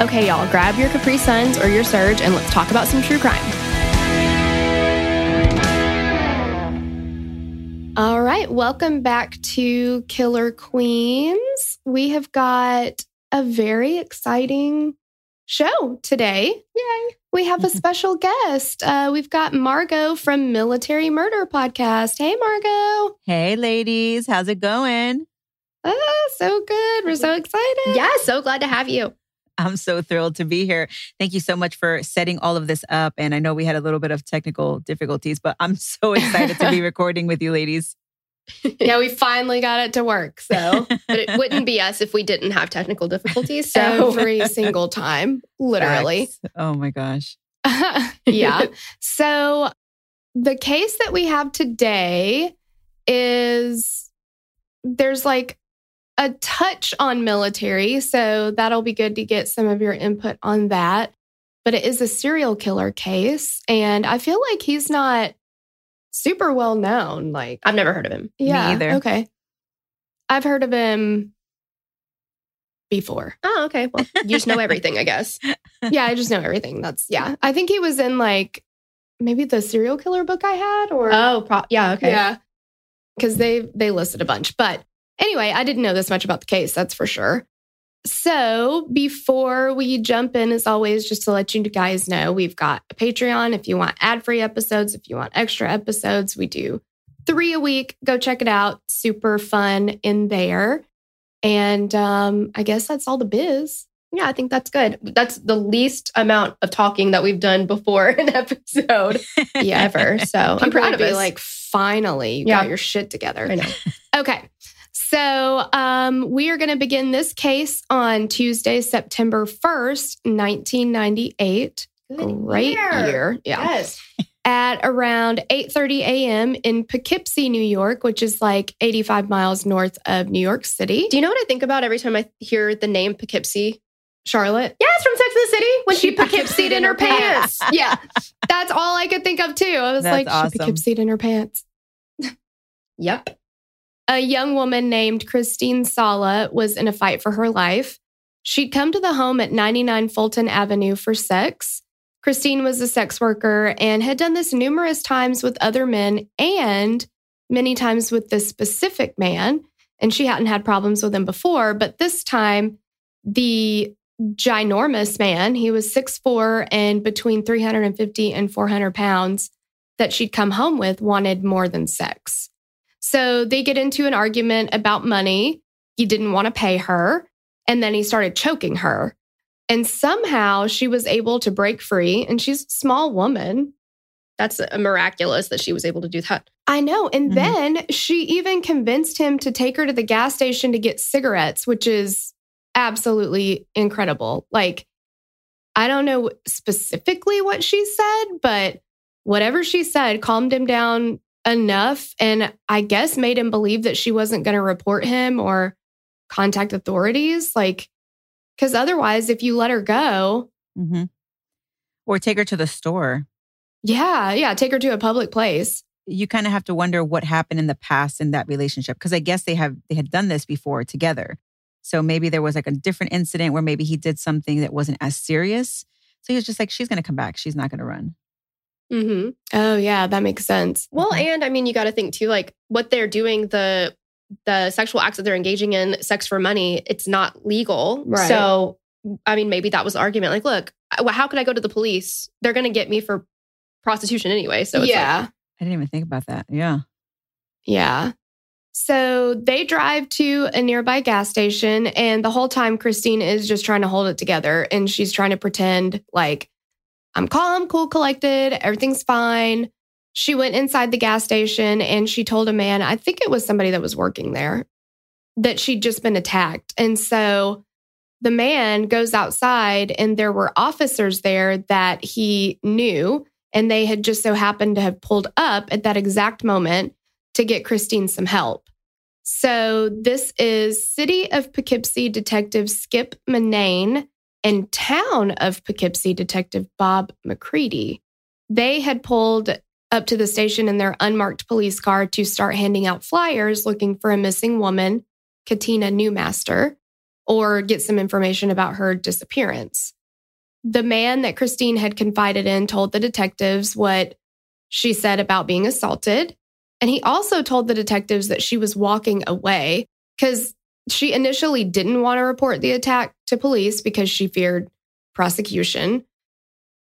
Okay, y'all, grab your Capri Suns or your Surge and let's talk about some true crime. All right, welcome back to Killer Queens. We have got a very exciting show today. Yay. We have a special guest. Uh, we've got Margot from Military Murder Podcast. Hey, Margot. Hey, ladies, how's it going? Ah, so good. We're so excited. Yeah, so glad to have you. I'm so thrilled to be here. Thank you so much for setting all of this up. And I know we had a little bit of technical difficulties, but I'm so excited to be recording with you, ladies. yeah, we finally got it to work. So But it wouldn't be us if we didn't have technical difficulties. So oh every single time, literally. Facts. Oh my gosh. yeah. So the case that we have today is there's like a touch on military. So that'll be good to get some of your input on that. But it is a serial killer case. And I feel like he's not super well known. Like, I've never heard of him. yeah. either. Okay. I've heard of him before. Oh, okay. Well, you just know everything, I guess. yeah, I just know everything. That's yeah. I think he was in like maybe the serial killer book I had or Oh, pro- yeah, okay. yeah. Cuz they they listed a bunch. But anyway, I didn't know this much about the case, that's for sure. So, before we jump in as always just to let you guys know, we've got a Patreon if you want ad-free episodes, if you want extra episodes, we do 3 a week. Go check it out. Super fun in there. And um I guess that's all the biz. Yeah, I think that's good. That's the least amount of talking that we've done before an episode Yeah. ever. So I'm proud of us. like, finally, you Yeah. got your shit together. I know. Okay. So um, we are going to begin this case on Tuesday, September 1st, 1998. Great year. Yeah. Yes. At around 8:30 a.m. in Poughkeepsie, New York, which is like 85 miles north of New York City. Do you know what I think about every time I hear the name Poughkeepsie? Charlotte. Yeah, it's from Sex and the City when she, She Poughkeepsied in her pants. yeah. That's all I could think of too. I was That's like, awesome. she Poughkeepsied in her pants. Yep. A young woman named Christine Sala was in a fight for her life. She'd come to the home at 99 Fulton Avenue for sex. Christine was a sex worker and had done this numerous times with other men and many times with this specific man. And she hadn't had problems with him before, but this time, the ginormous man, he was 6'4 and between 350 and 400 pounds, that she'd come home with wanted more than sex. So they get into an argument about money. He didn't want to pay her. And then he started choking her. And somehow she was able to break free. And she's a small woman. That's a miraculous that she was able to do that. I know. And Mhm. then she even convinced him to take her to the gas station to get cigarettes, which is absolutely incredible. Like, I don't know specifically what she said, but whatever she said calmed him down enough. And I guess made him believe that she wasn't going to report him or contact authorities. Like, because otherwise, if you let her go, hmm Or take her to the store. yeah, yeah, take her to a public place. You kind of have to wonder what happened in the past in that relationship because I guess they have they had done this before together. So maybe there was like a different incident where maybe he did something that wasn't as serious. So he was just like, she's going to come back. She's not going to run. Hmm Oh, yeah, that makes sense. Well, Mhm. and I mean, you got to think too, like what they're doing, the the sexual acts that they're engaging in, sex for money, it's not legal. Right. So, I mean, maybe that was the argument. Like, look, how could I go to the police? They're going to get me for prostitution anyway. So, it's like, yeah. I didn't even think about that. Yeah. Yeah. So they drive to a nearby gas station, and the whole time, Christine is just trying to hold it together and she's trying to pretend like, I'm calm, cool, collected, everything's fine. She went inside the gas station and she told a man, I think it was somebody that was working there, that she'd just been attacked. And so the man goes outside, and there were officers there that he knew, and they had just so happened to have pulled up at that exact moment to get Christine some help. So this is City of Poughkeepsie Detective Skip Mannain and Town of Poughkeepsie Detective Bob McCready. They had pulled up to the station in their unmarked police car to start handing out flyers looking for a missing woman, Katina Newmaster, or get some information about her disappearance. The man that Christine had confided in told the detectives what she said about being assaulted. And he also told the detectives that she was walking away because she initially didn't want to report the attack to police because she feared prosecution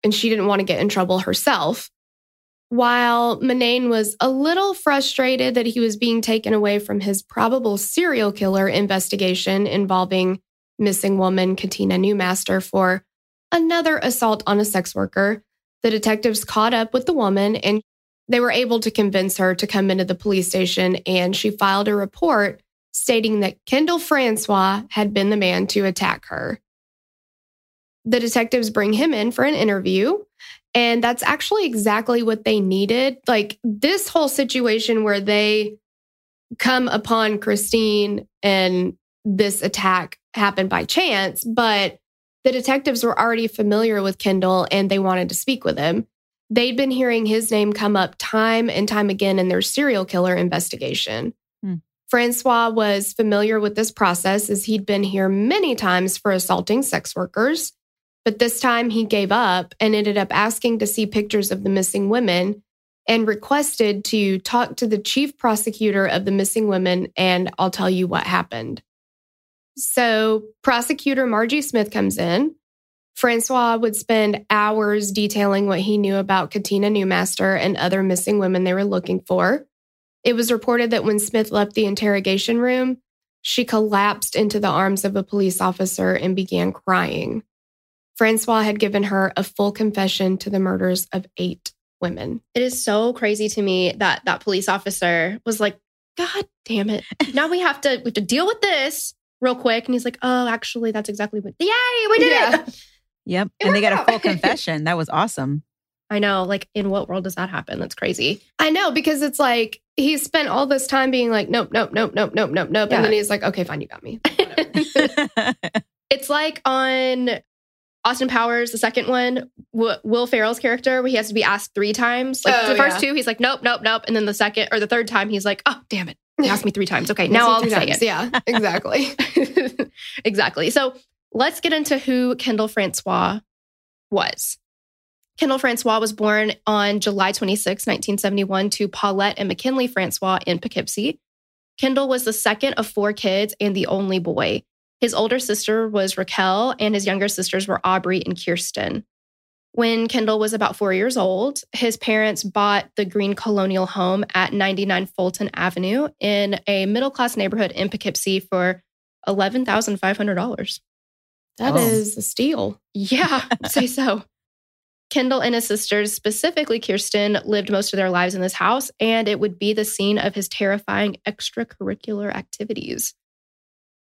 and she didn't want to get in trouble herself. While Mannain was a little frustrated that he was being taken away from his probable serial killer investigation involving missing woman Katina Newmaster for another assault on a sex worker, the detectives caught up with the woman and they were able to convince her to come into the police station and she filed a report stating that Kendall Francois had been the man to attack her. The detectives bring him in for an interview, and that's actually exactly what they needed. Like this whole situation where they come upon Christine and this attack happened by chance, but the detectives were already familiar with Kendall and they wanted to speak with him. They'd been hearing his name come up time and time again in their serial killer investigation. Francois was familiar with this process as he'd been here many times for assaulting sex workers. But this time he gave up and ended up asking to see pictures of the missing women and requested to talk to the chief prosecutor of the missing women, and I'll tell you what happened. So, prosecutor Margie Smith comes in. Francois would spend hours detailing what he knew about Katina Newmaster and other missing women they were looking for. It was reported that when Smith left the interrogation room, she collapsed into the arms of a police officer and began crying. Francois had given her a full confession to the murders of eight women. It is so crazy to me that that police officer was like, God damn it. Now we have to, we have to deal with this real quick. And he's like, oh, actually, that's exactly what, yay, we did Yeah. it. Yep. It and they got worked a full confession. That was awesome. I know. Like, in what world does that happen? That's crazy. I know because it's like he spent all this time being like, nope, nope, nope, nope, nope, nope, nope. Yeah. And then he's like, okay, fine, you got me. It's like on Austin Powers, the second one, w- Will Ferrell's character, where he has to be asked three times. Like Oh, the first yeah. two, he's like, nope, nope, nope. And then the second or the third time, he's like, oh, damn it. He asked me three times. Okay, now I'll say times. it. Yeah, exactly. exactly. So let's get into who Kendall Francois was. Kendall Francois was born on July 26, 1971, to Paulette and McKinley Francois in Poughkeepsie. Kendall was the second of four kids and the only boy. His older sister was Raquel, and his younger sisters were Aubrey and Kirsten. When Kendall was about four years old, his parents bought the green colonial home at 99 Fulton Avenue in a middle class neighborhood in Poughkeepsie for $11,500. That Oh. is a steal. Yeah, say so. Kendall and his sisters, specifically Kirsten, lived most of their lives in this house, and it would be the scene of his terrifying extracurricular activities.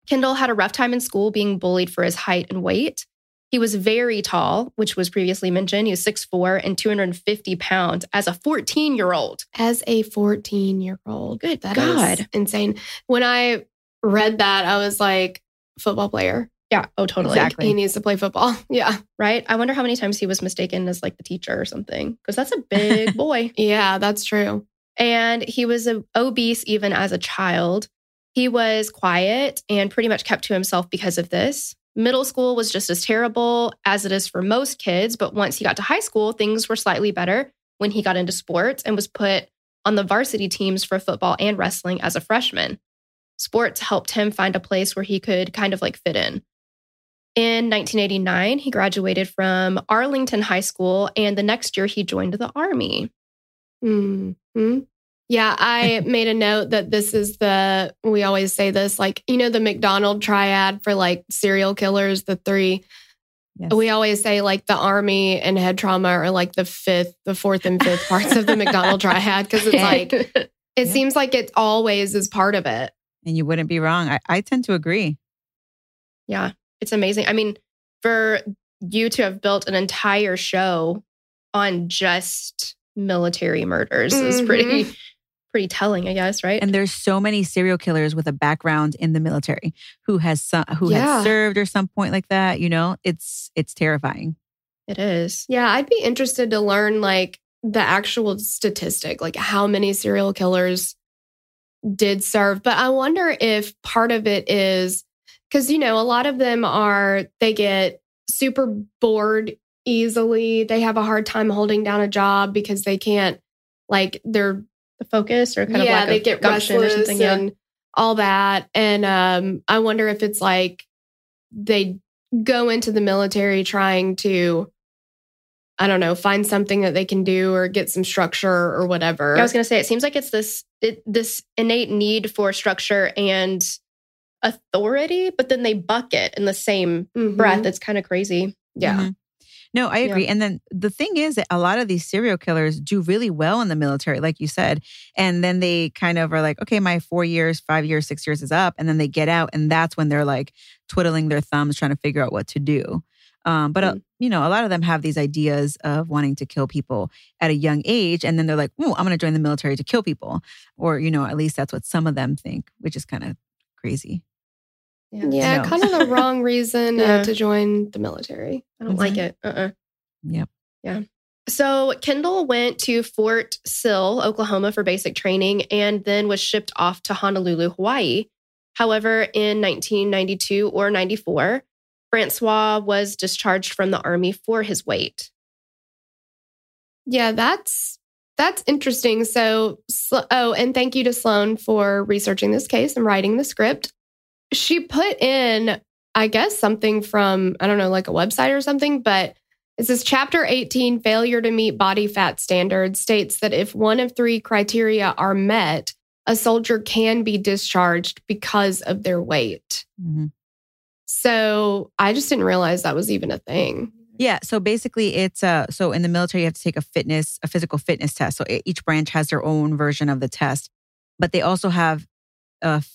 Kendall had a rough time in school being bullied for his height and weight. He was very tall, which was previously mentioned. He was 6'4 and 250 pounds as a 14 year old. As a 14 year old. Good That is God. insane. When I read that, I was like, football player. Yeah. Oh, totally. Exactly. He needs to play football. Yeah. Right. I wonder how many times he was mistaken as like the teacher or something, because that's a big boy. Yeah, that's true. and he was obese even as a child. He was quiet and pretty much kept to himself because of this. Middle school was just as terrible as it is for most kids, but once he got to high school, things were slightly better when he got into sports and was put on the varsity teams for football and wrestling as a freshman. sports helped him find a place where he could kind of like fit in. In 1989, he graduated from Arlington High School, and the next year he joined the Army. hmm Yeah, I made a note that this is the, we always say this, like, you know, the McDonald triad for like serial killers, the three. Yes. We always say like the army and head trauma are like the fifth, the fourth and fifth parts of the McDonald triad because it's like, it Yeah. seems like it always is part of it. and you wouldn't be wrong. I, I tend to agree. yeah, it's amazing. I mean, for you to have built an entire show on just military murders is pretty mm-hmm. pretty telling, I guess, right? And there's so many serial killers with a background in the military who has some, who Yeah. had served or some point like that. You know, it's it's terrifying. it is. Yeah, I'd be interested to learn like the actual statistic, like how many serial killers did serve. But I wonder if part of it is because, you know, a lot of them are, they get super bored easily. They have a hard time holding down a job because they can't, like, they're, The focus or kind of yeah, they get restless or something. Yeah. and all that. And um, I wonder if it's like they go into the military trying to, I don't know, find something that they can do or get some structure or whatever. I was going to say, it seems like it's this it, this innate need for structure and authority, but then they bucket in the same Mhm. breath. It's kind of crazy. Yeah. Mhm. No, I Yeah. agree. And then the thing is that a lot of these serial killers do really well in the military, like you said. And then they kind of are like, okay, my four years, five years, six years is up. And then they get out. And that's when they're like twiddling their thumbs, trying to figure out what to do. Um, but, uh, Mm. you know, a lot of them have these ideas of wanting to kill people at a young age. And then they're like, oh, I'm going to join the military to kill people. Or, you know, at least that's what some of them think, which is kind of crazy. Yeah, No. kind of the wrong reason Yeah. uh, to join the military. I don't like it. Uh-uh. Yep. Yeah. So Kendall went to Fort Sill, Oklahoma for basic training and then was shipped off to Honolulu, Hawaii. However, in 1992 or 94, Francois was discharged from the army for his weight. Yeah, that's that's interesting. So, oh, and thank you to Sloan for researching this case and writing the script. She put in, I guess, something from I don't know, like a website or something, but it says Chapter 18, failure to meet body fat standards, states that if one of three criteria are met, a soldier can be discharged because of their weight. Mhm. So I just didn't realize that was even a thing. Yeah. So basically, it's uh so in the military you have to take a fitness, a physical fitness test. So each branch has their own version of the test, but they also have f-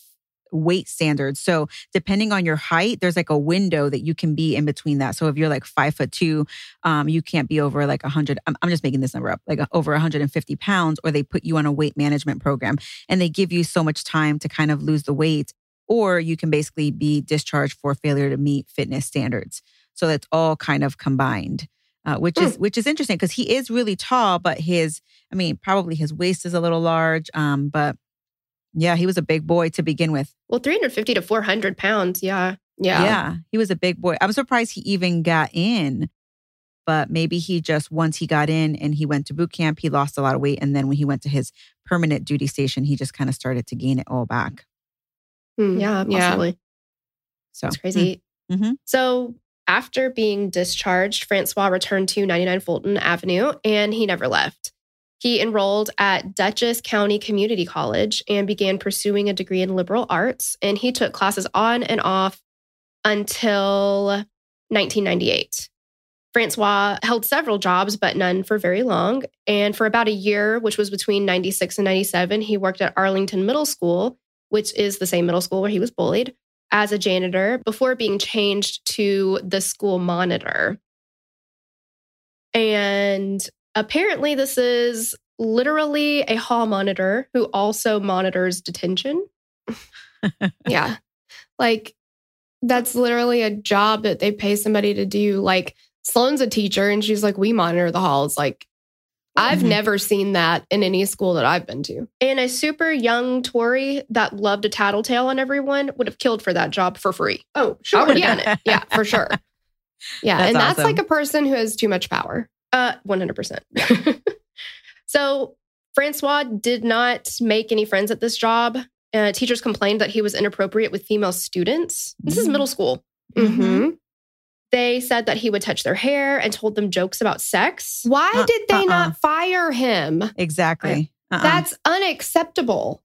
weight standards. So depending on your height, there's like a window that you can be in between that. So if you're like five foot two, um, you can't be over like a hundred. I'm, I'm just making this number up, like over 150 pounds, or they put you on a weight management program and they give you so much time to kind of lose the weight, or you can basically be discharged for failure to meet fitness standards. So that's all kind of combined, uh, which is which is interesting because he is really tall, but his, I mean, probably his waist is a little large. Um, but yeah, he was a big boy to begin with. Well, 350 to 400 pounds. Yeah. Yeah. Yeah, he was a big boy. I'm surprised he even got in, but maybe he just once he got in and he went to boot camp, he lost a lot of weight, and then when he went to his permanent duty station, he just kind of started to gain it all back. Hmm. Yeah. Yeah. So That's crazy. Mhm. So after being discharged, Francois returned to 99 Fulton Avenue and he never left. He enrolled at Dutchess County Community College and began pursuing a degree in liberal arts. And he took classes on and off until 1998. Francois held several jobs, but none for very long. And for about a year, which was between 96 and 97, he worked at Arlington Middle School, which is the same middle school where he was bullied as a janitor before being changed to the school monitor. And apparently, this is literally a hall monitor who also monitors detention. Yeah. Like that's literally a job that they pay somebody to do. Like Sloane's a teacher and she's like, we monitor the halls. Like I've Mhm. never seen that in any school that I've been to. And a super young Tori that loved to tattletale on everyone would have killed for that job for free. Oh, I would've yeah. done it. Yeah, for sure. Yeah. That's and that's awesome. like a person who has too much power. Uh, 100%. so Francois did not make any friends at this job. Uh, teachers complained that he was inappropriate with female students. This is Mm. middle school. hmm They said that he would touch their hair and told them jokes about sex. Why Uh, did they uh-uh. not fire him? Exactly. Uh-uh. That's unacceptable.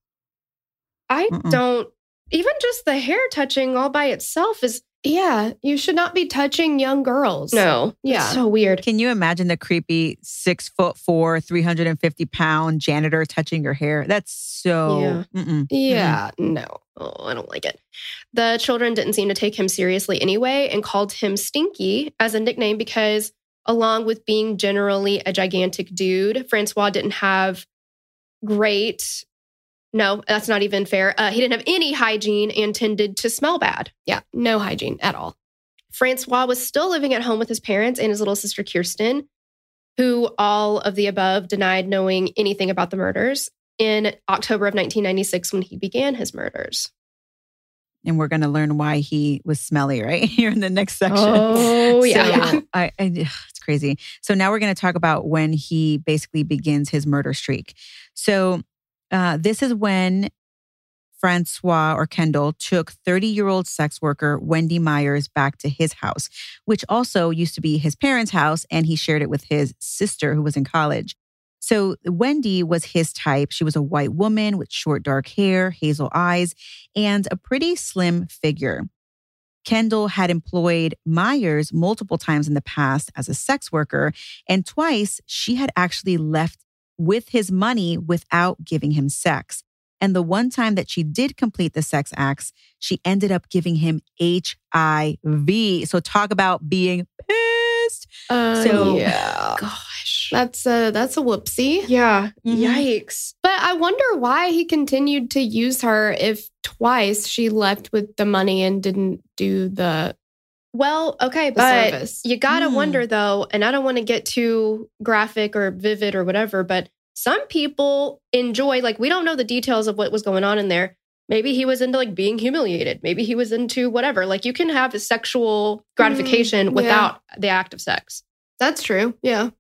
I Mm-mm. don't, even just the hair touching all by itself is Yeah, you should not be touching young girls. no. Yeah. It's so weird. Can you imagine the creepy six foot four, 350 pound janitor touching your hair? That's so. Yeah. mm-mm. Yeah, No, oh, I don't like it. The children didn't seem to take him seriously anyway and called him Stinky as a nickname because, along with being generally a gigantic dude, Francois didn't have great. No, that's not even fair. Uh, he didn't have any hygiene and tended to smell bad. yeah, no hygiene at all. Francois was still living at home with his parents and his little sister Kirsten, who all of the above denied knowing anything about the murders in October of 1996 when he began his murders. And we're going to learn why he was smelly, right? Here in the next section. Oh, yeah. So, I, I, it's crazy. So now we're going to talk about when he basically begins his murder streak. So uh, this is when Francois or Kendall took 30 year old sex worker Wendy Myers back to his house, which also used to be his parents' house, and he shared it with his sister who was in college. So Wendy was his type. She was a white woman with short dark hair, hazel eyes, and a pretty slim figure. Kendall had employed Myers multiple times in the past as a sex worker, and twice she had actually left with his money without giving him sex. And the one time that she did complete the sex acts, she ended up giving him HIV. So talk about being pissed. Uh, So- yeah, Gosh. that's a that's a whoopsie. Yeah. Mhm. Yikes. But I wonder why he continued to use her if twice she left with the money and didn't do the, Well, okay, but service. you gotta Mm. wonder though, and I don't want to get too graphic or vivid or whatever, but some people enjoy, like, we don't know the details of what was going on in there. Maybe he was into like being humiliated. Maybe he was into whatever. Like, you can have a sexual gratification yeah. without the act of sex. That's true. Yeah.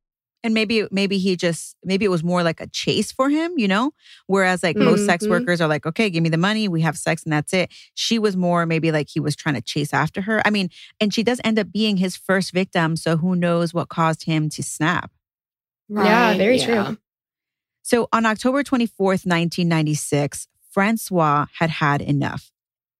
And maybe maybe he just maybe it was more like a chase for him, you know? Whereas like most sex Mhm. workers are like, okay, give me the money, we have sex and that's it. She was more maybe like he was trying to chase after her. I mean, and she does end up being his first victim, so who knows what caused him to snap. Yeah, very true. So on October 24th, 1996, Francois had had enough.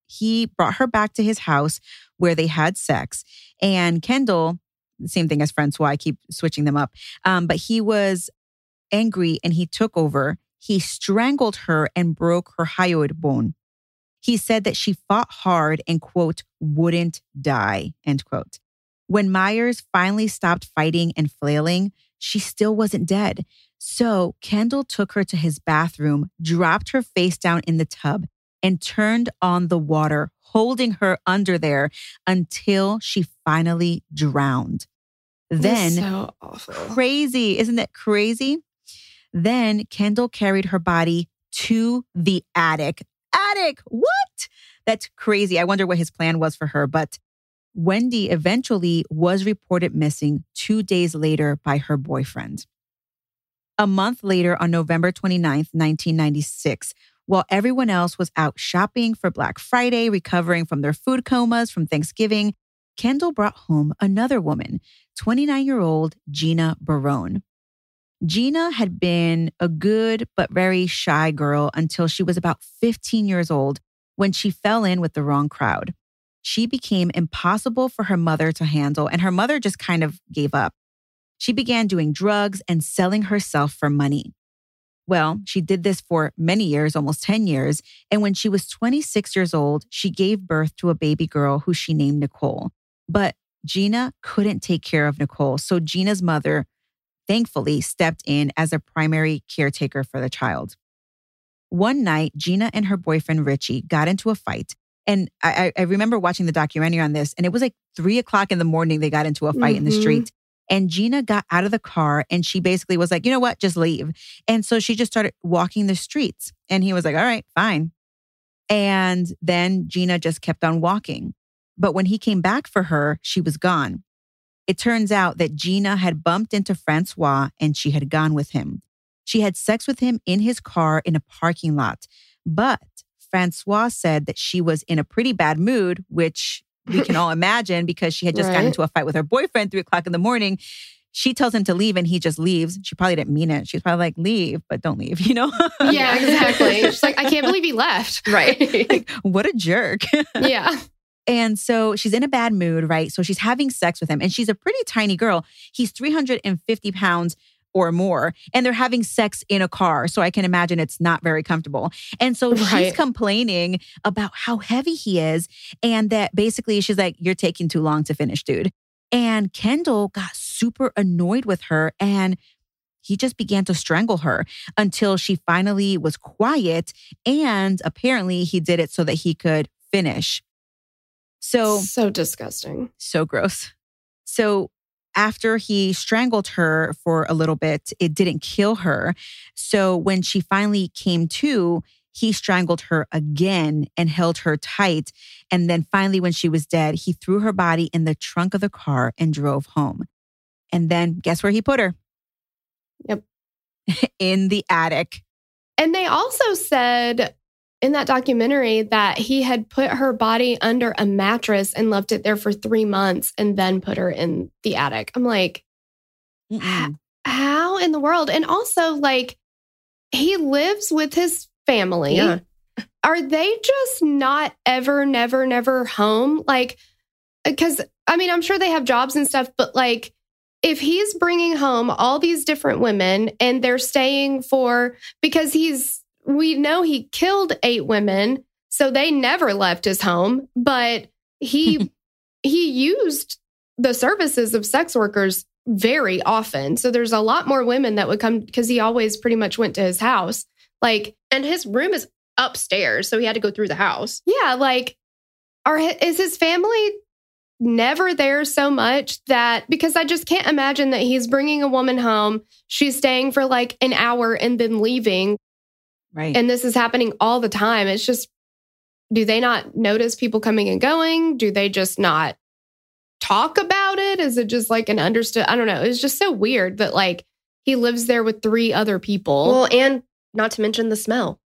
He brought her back to his house where they had sex. And Kendall, same thing as Francois, I keep switching them up. Um, but he was angry and he took over. He strangled her and broke her hyoid bone. He said that she fought hard and, quote, wouldn't die, end quote. When Myers finally stopped fighting and flailing, she still wasn't dead. So Kendall took her to his bathroom, dropped her face down in the tub, and turned on the water, holding her under there until she finally drowned. Then, so awful. crazy, isn't that crazy? Then Kendall carried her body to the attic. Attic, what? That's crazy. I wonder what his plan was for her, but Wendy eventually was reported missing two days later by her boyfriend. A month later, on November 29th, 1996, while everyone else was out shopping for Black Friday, recovering from their food comas from Thanksgiving, Kendall brought home another woman, 29 year old Gina Barone. Gina had been a good but very shy girl until she was about 15 years old when she fell in with the wrong crowd. She became impossible for her mother to handle, and her mother just kind of gave up. She began doing drugs and selling herself for money. Well, she did this for many years, almost 10 years. And when she was 26 years old, she gave birth to a baby girl who she named Nicole. But Gina couldn't take care of Nicole. So Gina's mother thankfully stepped in as a primary caretaker for the child. One night, Gina and her boyfriend Richie got into a fight. And I, I remember watching the documentary on this, and it was like three o'clock in the morning. They got into a fight in the Mhm. street. And Gina got out of the car and she basically was like, you know what, just leave. And so she just started walking the streets. And he was like, all right, fine. And then Gina just kept on walking. But when he came back for her, she was gone. It turns out that Gina had bumped into Francois and she had gone with him. She had sex with him in his car in a parking lot. But Francois said that she was in a pretty bad mood, which we can all imagine because she had just gotten into a fight with her boyfriend three o'clock in the morning. She tells him to leave and he just leaves. She probably didn't mean it. She's probably like, leave, but don't leave, you know? Yeah, exactly. She's like, I can't believe he left. Right. like, what a jerk. yeah. And so she's in a bad mood, right? So she's having sex with him, and she's a pretty tiny girl. He's 350 pounds or more, and they're having sex in a car. So I can imagine it's not very comfortable. And so she's complaining about how heavy he is, and that basically she's like, You're taking too long to finish, dude. And Kendall got super annoyed with her and he just began to strangle her until she finally was quiet. And apparently, he did it so that he could finish. So, so disgusting. so gross. So, after he strangled her for a little bit, it didn't kill her. So, when she finally came to, he strangled her again and held her tight. And then finally, when she was dead, he threw her body in the trunk of the car and drove home. And then guess where he put her? Yep. in the attic. And they also said in that documentary that he had put her body under a mattress and left it there for three months and then put her in the attic. I'm like, Mm-mm. how in the world? And also, like, he lives with his family. Yeah. Are they just not ever, never, never home? Like, uh, because I mean, I'm sure they have jobs and stuff, but like, if he's bringing home all these different women and they're staying for, because he's, we know he killed eight women, so they never left his home, but he, he used the services of sex workers very often. So there's a lot more women that would come because he always pretty much went to his house. Like, And his room is upstairs, so he had to go through the house. yeah, like, are is his family never there so much that because I just can't imagine that he's bringing a woman home, she's staying for like an hour and then leaving, Right. and this is happening all the time. It's just, do they not notice people coming and going? Do they just not talk about it? Is it just like an understood? I don't know. It's just so weird that like he lives there with three other people. Well, and not to mention the smell.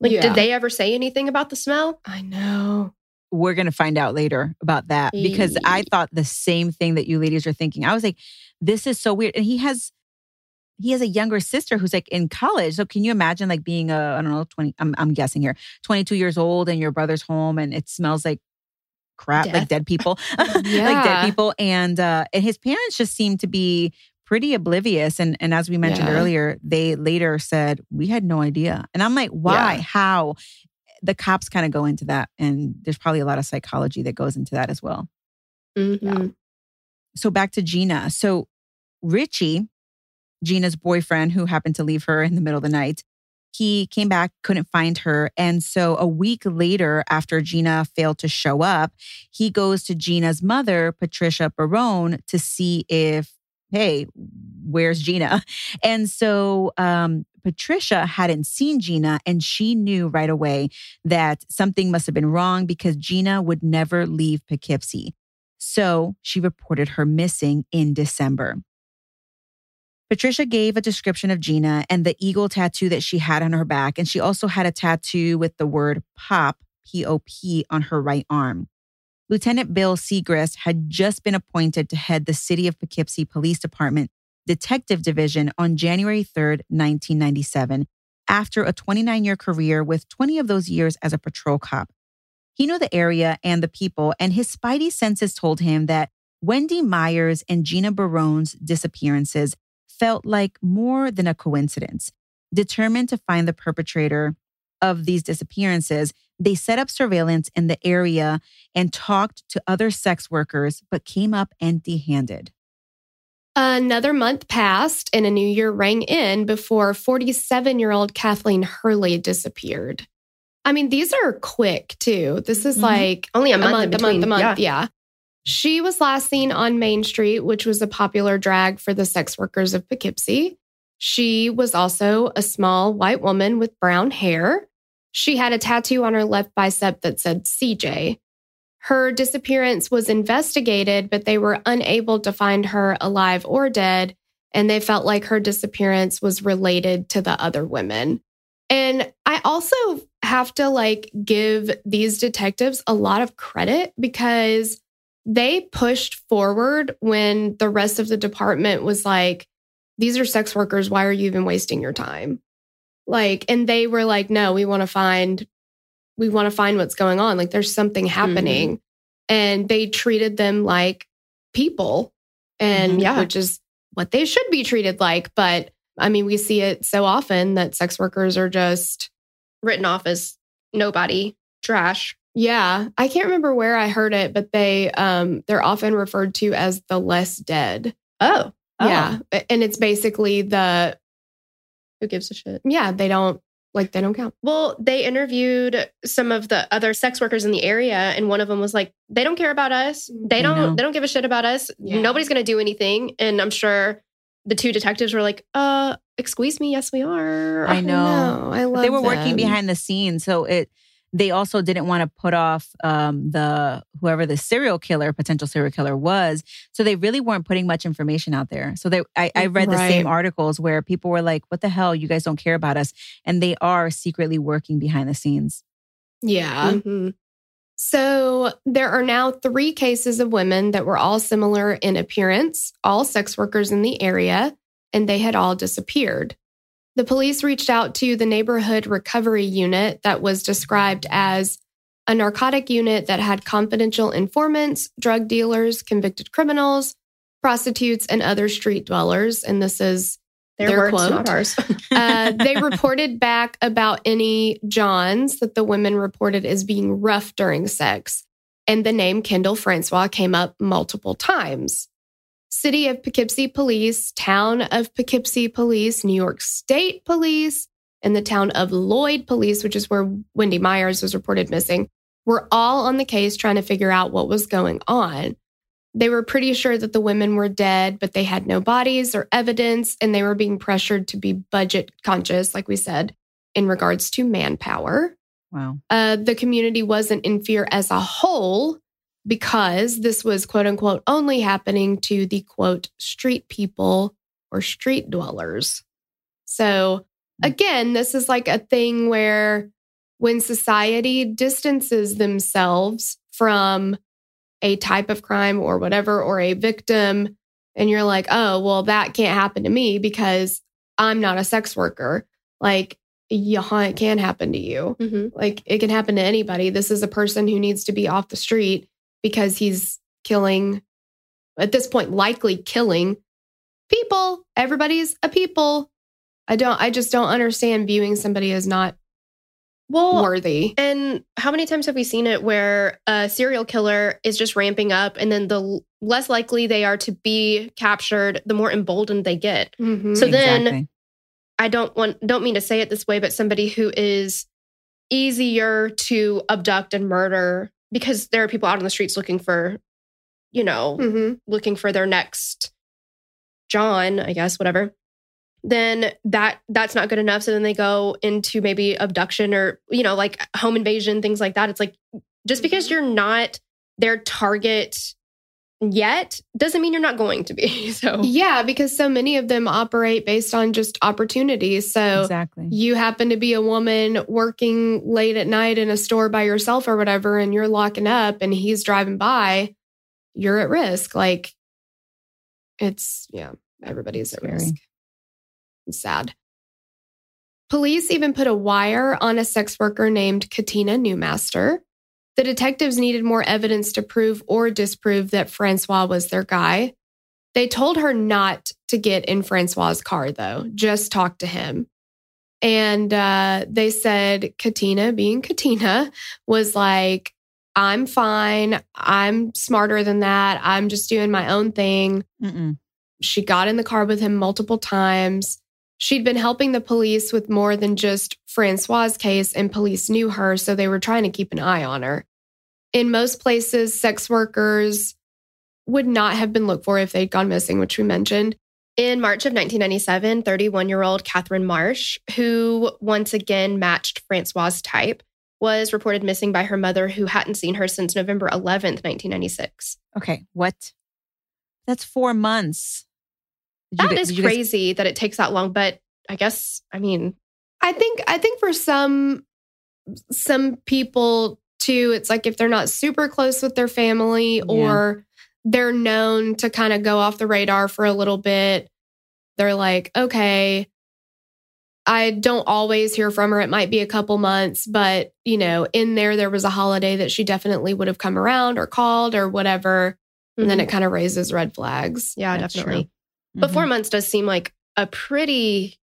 Like, Yeah. did they ever say anything about the smell? I know. we're going to find out later about that because I thought the same thing that you ladies are thinking. I was like, this is so weird. And he has he has a younger sister who's like in college. So can you imagine like being a I don't know, 20 I'm I'm guessing here, 22 years old and your brother's home and it smells like crap, like dead people. like dead people and uh and his parents just seem to be pretty oblivious and and as we mentioned Yeah. earlier, they later said we had no idea. And I'm like, why? Yeah. How? The cops kind of go into that and there's probably a lot of psychology that goes into that as well. Mhm. So back to Gina. So Richie, Gina's boyfriend who happened to leave her in the middle of the night, he came back, couldn't find her. And so a week later, after Gina failed to show up, he goes to Gina's mother, Patricia Barone, to see if, hey, where's Gina? And so um, Patricia hadn't seen Gina and she knew right away that something must have been wrong because Gina would never leave Poughkeepsie. So she reported her missing in December. Patricia gave a description of Gina and the eagle tattoo that she had on her back. And she also had a tattoo with the word POP, P O P, on her right arm. Lieutenant Bill Segrist had just been appointed to head the City of Poughkeepsie Police Department Detective Division on January 3rd, 1997, after a 29 year career with 20 of those years as a patrol cop. He knew the area and the people, and his spidey senses told him that Wendy Myers and Gina Barone's disappearances felt like more than a coincidence. Determined to find the perpetrator of these disappearances, they set up surveillance in the area and talked to other sex workers, but came up empty handed. Another month passed and a new year rang in before 47 year old Kathleen Hurley disappeared. I mean, these are quick too. This is Mhm. like Only a a month, month, a month, a month. Yeah. Yeah. She was last seen on Main Street, which was a popular drag for the sex workers of Poughkeepsie. She was also a small white woman with brown hair. She had a tattoo on her left bicep that said CJ. Her disappearance was investigated, but they were unable to find her alive or dead. And they felt like her disappearance was related to the other women. And I also have to like give these detectives a lot of credit because they pushed forward when the rest of the department was like, these are sex workers. Why are you even wasting your time? Like, and they were like, no, we want to find, we want to find what's going on. Like, there's something happening. And they treated them like people, and Mhm, yeah. which is what they should be treated like. But I mean, we see it so often that sex workers are just, Written off as nobody, trash. Yeah. I can't remember where I heard it, but they, um, they're often referred to as the less dead. Oh, Yeah. And it's basically the, who gives a shit? yeah, they don't, like, they don't count. Well, they interviewed some of the other sex workers in the area, and one of them was like, "They don't care about us. They don't. They don't give a shit about us. Yeah. Nobody's going to do anything." And I'm sure the two detectives were like, "Uh, excuse me. Yes, we are." I know. No, I love they were working behind the scenes so it they also didn't want to put off um, the whoever the serial killer potential serial killer was so they really weren't putting much information out there so they i, I read the same articles where people were like what the hell you guys don't care about us and they are secretly working behind the scenes Yeah. Mhm. So there are now three cases of women that were all similar in appearance, all sex workers in the area, and they had all disappeared. The police reached out to the neighborhood recovery unit that was described as a narcotic unit that had confidential informants, drug dealers, convicted criminals, prostitutes, and other street dwellers. And this is Their, Their words, quote. not ours. uh, they reported back about any Johns that the women reported as being rough during sex. And the name Kendall Francois came up multiple times. City of Poughkeepsie Police, Town of Poughkeepsie Police, New York State Police, and the town of Lloyd Police, which is where Wendy Myers was reported missing, were all on the case trying to figure out what was going on. They were pretty sure that the women were dead, but they had no bodies or evidence, and they were being pressured to be budget conscious, like we said, in regards to manpower. wow Uh, the community wasn't in fear as a whole because this was quote unquote only happening to the quote street people or street dwellers. So, again, this is like a thing where when society distances themselves from a type of crime or whatever, or a victim, and you're like, oh, well, that can't happen to me because I'm not a sex worker. Like, yeah, it can happen to you. Mhm. Like it can happen to anybody. This is a person who needs to be off the street because he's killing, at this point, likely killing people. Everybody's a people. I don't, I just don't understand viewing somebody as not Well, worthy. and how many times have we seen it where a serial killer is just ramping up, and then the less likely they are to be captured, the more emboldened they get. Mhm. So then- I don't want don't mean to say it this way, but somebody who is easier to abduct and murder because there are people out on the streets looking for, you know, Mhm. looking for their next John, I guess, whatever. Then that that's not good enough. So then they go into maybe abduction or you know like home invasion, things like that. It's like just because Mhm. you're not their target yet doesn't mean you're not going to be. So Yeah, because so many of them operate based on just opportunities. So exactly you happen to be a woman working late at night in a store by yourself or whatever, and you're locking up and he's driving by, you're at risk. Like it's, yeah, everybody's at Scary. risk. It's sad. Police even put a wire on a sex worker named Katina Newmaster. The detectives needed more evidence to prove or disprove that Francois was their guy. They told her not to get in Francois's car, though, just talk to him. And uh, they said Katina, being Katina, was like, I'm fine. I'm smarter than that. I'm just doing my own thing. Mm-mm. She got in the car with him multiple times. She'd been helping the police with more than just Francois's case, and police knew her, so they were trying to keep an eye on her. In most places, sex workers would not have been looked for if they'd gone missing, which we mentioned. In March of 1997, 31 year old Catherine Marsh, who once again matched Francois's type, was reported missing by her mother, who hadn't seen her since November 11th, 1996. okay what that's four months Did you is did you guys- crazy that it takes that long, but I guess, I mean, I think I think for some some people too, it's like if they're not super close with their family or they're known to kind of go off the radar for a little bit, they're like, okay, I don't always hear from her. It might be a couple months, but you know, in there, there was a holiday that she definitely would have come around or called or whatever. And then it mm-hmm. kind of raises red flags. yeah, That's definitely. true. But Mhm. four months does seem like a pretty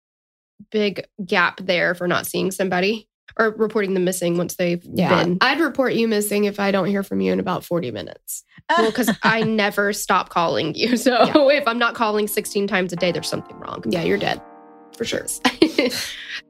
big gap there for not seeing somebody or reporting them missing once they've Yeah. been. I'd report you missing if I don't hear from you in about 40 minutes. Well, because I never stop calling you. So if I'm not calling 16 times a day, there's something wrong. Yeah, you're dead for sure.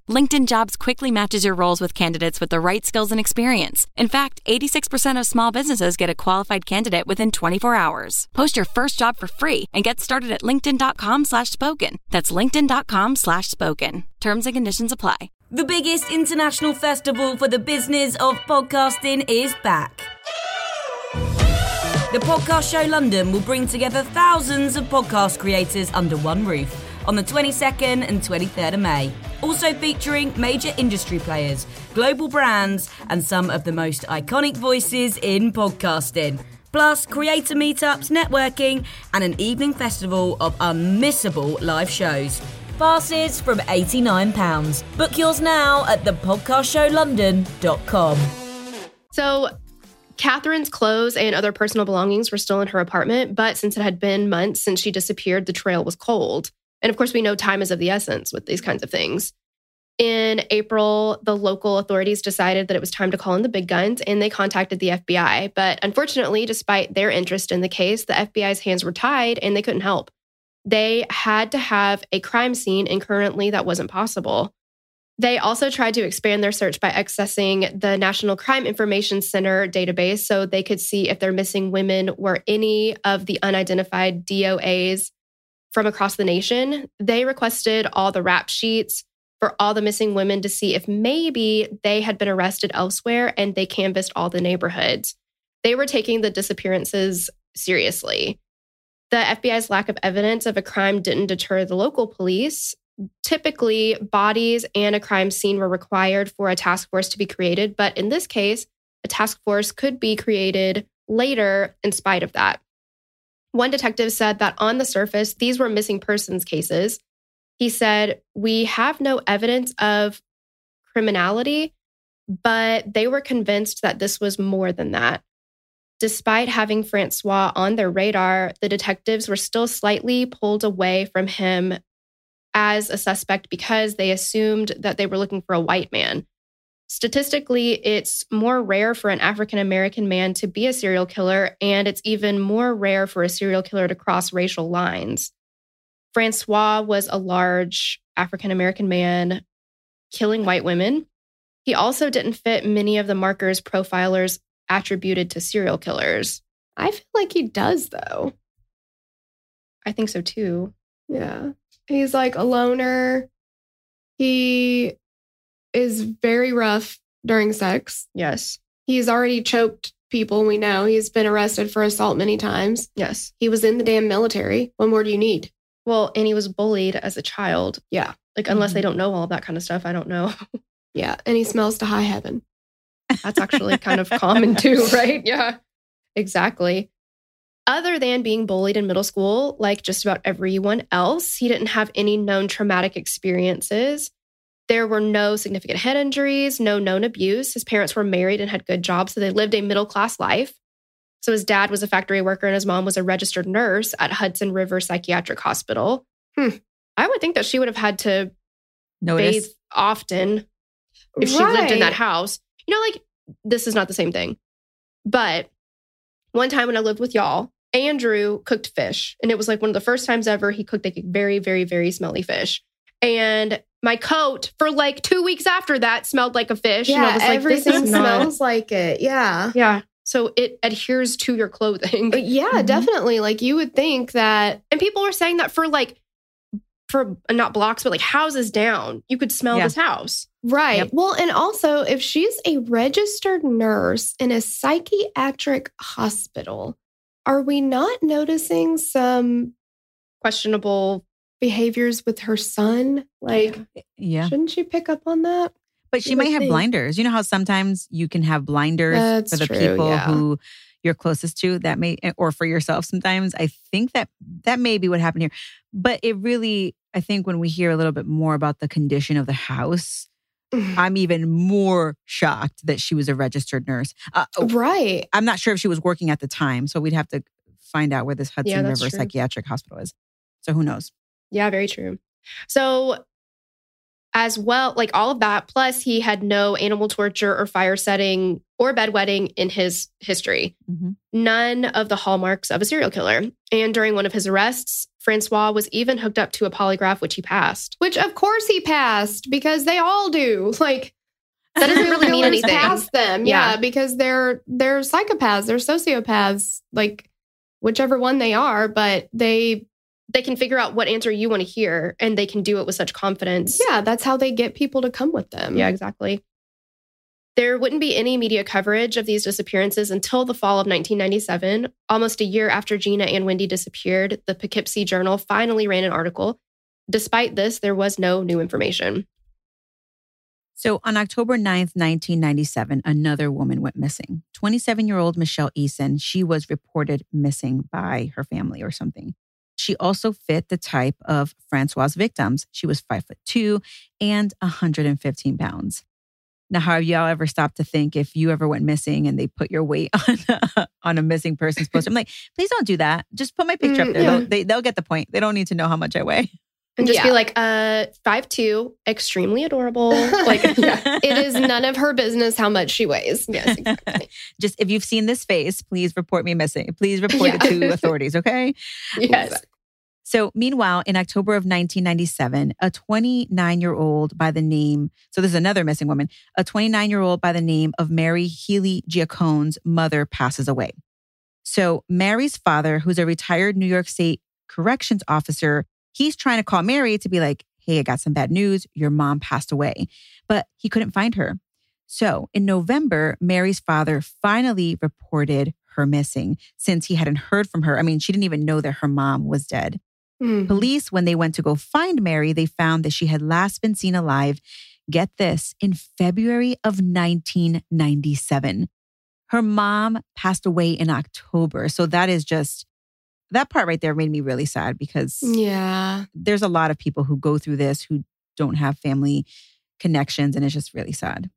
LinkedIn Jobs quickly matches your roles with candidates with the right skills and experience. In fact, 86% of small businesses get a qualified candidate within 24 hours. Post your first job for free and get started at linkedin.com slash spoken. That's linkedin.com slash spoken. Terms and conditions apply. The biggest international festival for the business of podcasting is back. The Podcast Show London will bring together thousands of podcast creators under one roof on the 22nd and 23rd of May. Also featuring major industry players, global brands, and some of the most iconic voices in podcasting. Plus, creator meetups, networking, and an evening festival of unmissable live shows. Passes from £89. Book yours now at thepodcastshowlondon.com. So Catherine's clothes and other personal belongings were still in her apartment, but since it had been months since she disappeared, the trail was cold. And of course, we know time is of the essence with these kinds of things. In April, the local authorities decided that it was time to call in the big guns and they contacted the FBI. But unfortunately, despite their interest in the case, the FBI's hands were tied and they couldn't help. They had to have a crime scene, and currently that wasn't possible. They also tried to expand their search by accessing the National Crime Information Center database so they could see if their missing women were any of the unidentified DOAs from across the nation. They requested all the rap sheets for all the missing women to see if maybe they had been arrested elsewhere and they canvassed all the neighborhoods. They were taking the disappearances seriously. The FBI's lack of evidence of a crime didn't deter the local police typically bodies and a crime scene were required for a task force to be created. But in this case, a task force could be created later in spite of that. One detective said that on the surface, these were missing persons cases. He said, We have no evidence of criminality, but they were convinced that this was more than that. Despite having Francois on their radar, the detectives were still slightly pulled away from him as a suspect because they assumed that they were looking for a white man. Statistically, it's more rare for an African American man to be a serial killer, and it's even more rare for a serial killer to cross racial lines. Francois was a large African American man killing white women. He also didn't fit many of the markers profilers attributed to serial killers. I feel like he does, though. I think so too. Yeah. He's like a loner. He is very rough during sex. Yes. He's already choked people we know. He's been arrested for assault many times. Yes. He was in the damn military. What more do you need? Well, and he was bullied as a child. Yeah. Like, unless they mm-hmm. don't know all that kind of stuff, I don't know. Yeah. And he smells to high heaven. That's actually kind of common too, right? Yeah, exactly. Other than being bullied in middle school, like just about everyone else, he didn't have any known traumatic experiences. There were no significant head injuries, no known abuse. His parents were married and had good jobs, so they lived a middle class life. So his dad was a factory worker and his mom was a registered nurse at Hudson River Psychiatric Hospital. Hmm. I would think that she would have had to Notice. bathe often if she lived in that house. You know, like this is not the same thing. But one time when I lived with y'all, Andrew cooked fish. And it was like one of the first times ever he cooked like a very, very, very smelly fish. And my coat for like two weeks after that smelled like a fish. and I Yeah. was like, this everything is not- smells like it. Yeah. Yeah. So it adheres to your clothing. But yeah, Mhm. definitely. Like you would think that And people were saying that for like, for not blocks, but like houses down, you could smell Yeah. this house. Right. Yep. Well, and also, if she's a registered nurse in a psychiatric hospital, are we not noticing some Questionable. Behaviors with her son? Like, Yeah. shouldn't she pick up on that? But she might have think. blinders. You know how sometimes you can have blinders That's for the true, people yeah. who you're closest to that may or for yourself sometimes. I think that that may be what happened here. But it really I think when we hear a little bit more about the condition of the house, I'm even more shocked that she was a registered nurse. Uh, oh, right. I'm not sure if she was working at the time, so we'd have to find out where this Hudson that's River true. Psychiatric Hospital is. So who knows? Yeah, very true. So, as well, like all of that, plus he had no animal torture or fire setting or bedwetting in his history. Mhm. None of the hallmarks of a serial killer. And during one of his arrests, Francois was even hooked up to a polygraph, which he passed. Which, of course, he passed because they all do. Like, That doesn't really mean anything. Pass them, yeah. Yeah. because they're they're psychopaths, they're sociopaths, like whichever one they are. But they, They can figure out what answer you want to hear, and they can do it with such confidence. yeah, that's how they get people to come with them. Yeah, exactly. There wouldn't be any media coverage of these disappearances until the fall of 1997. Almost a year after Gina and Wendy disappeared, the Poughkeepsie Journal finally ran an article. Despite this, there was no new information. So on October 9th, 1997, another woman went missing. 27 year old Michelle Eason, she was reported missing by her family or something. She also fit the type of Francois' victims. She was five foot two and 115 pounds. Now, have y'all ever stopped to think if you ever went missing and they put your weight on a, on a missing person's poster? I'm like, please don't do that. Just put my picture Mm, up there. yeah. They'll, they, they'll get the point. They don't need to know how much I weigh. And just be like, uh, five two, extremely adorable. Like, yeah. It is none of her business how much she weighs. Yes, exactly. Just if you've seen this face, please report me missing. Please report it to authorities, okay? yes. So, meanwhile, in October of 1997, a 29 year old by the name, so this is another missing woman, a 29 year old by the name of Mary Healy Giaccone's mother passes away. So, Mary's father, who's a retired New York State corrections officer, he's trying to call Mary to be like, hey, I got some bad news. Your mom passed away, but he couldn't find her. So, in November, Mary's father finally reported her missing since he hadn't heard from her. I mean, she didn't even know that her mom was dead. Mm. Police, when they went to go find Mary, they found that she had last been seen alive, get this, in February of 1997. Her mom passed away in October. So that is just, that part right there made me really sad because Yeah. there's a lot of people who go through this who don't have family connections, and it's just really sad.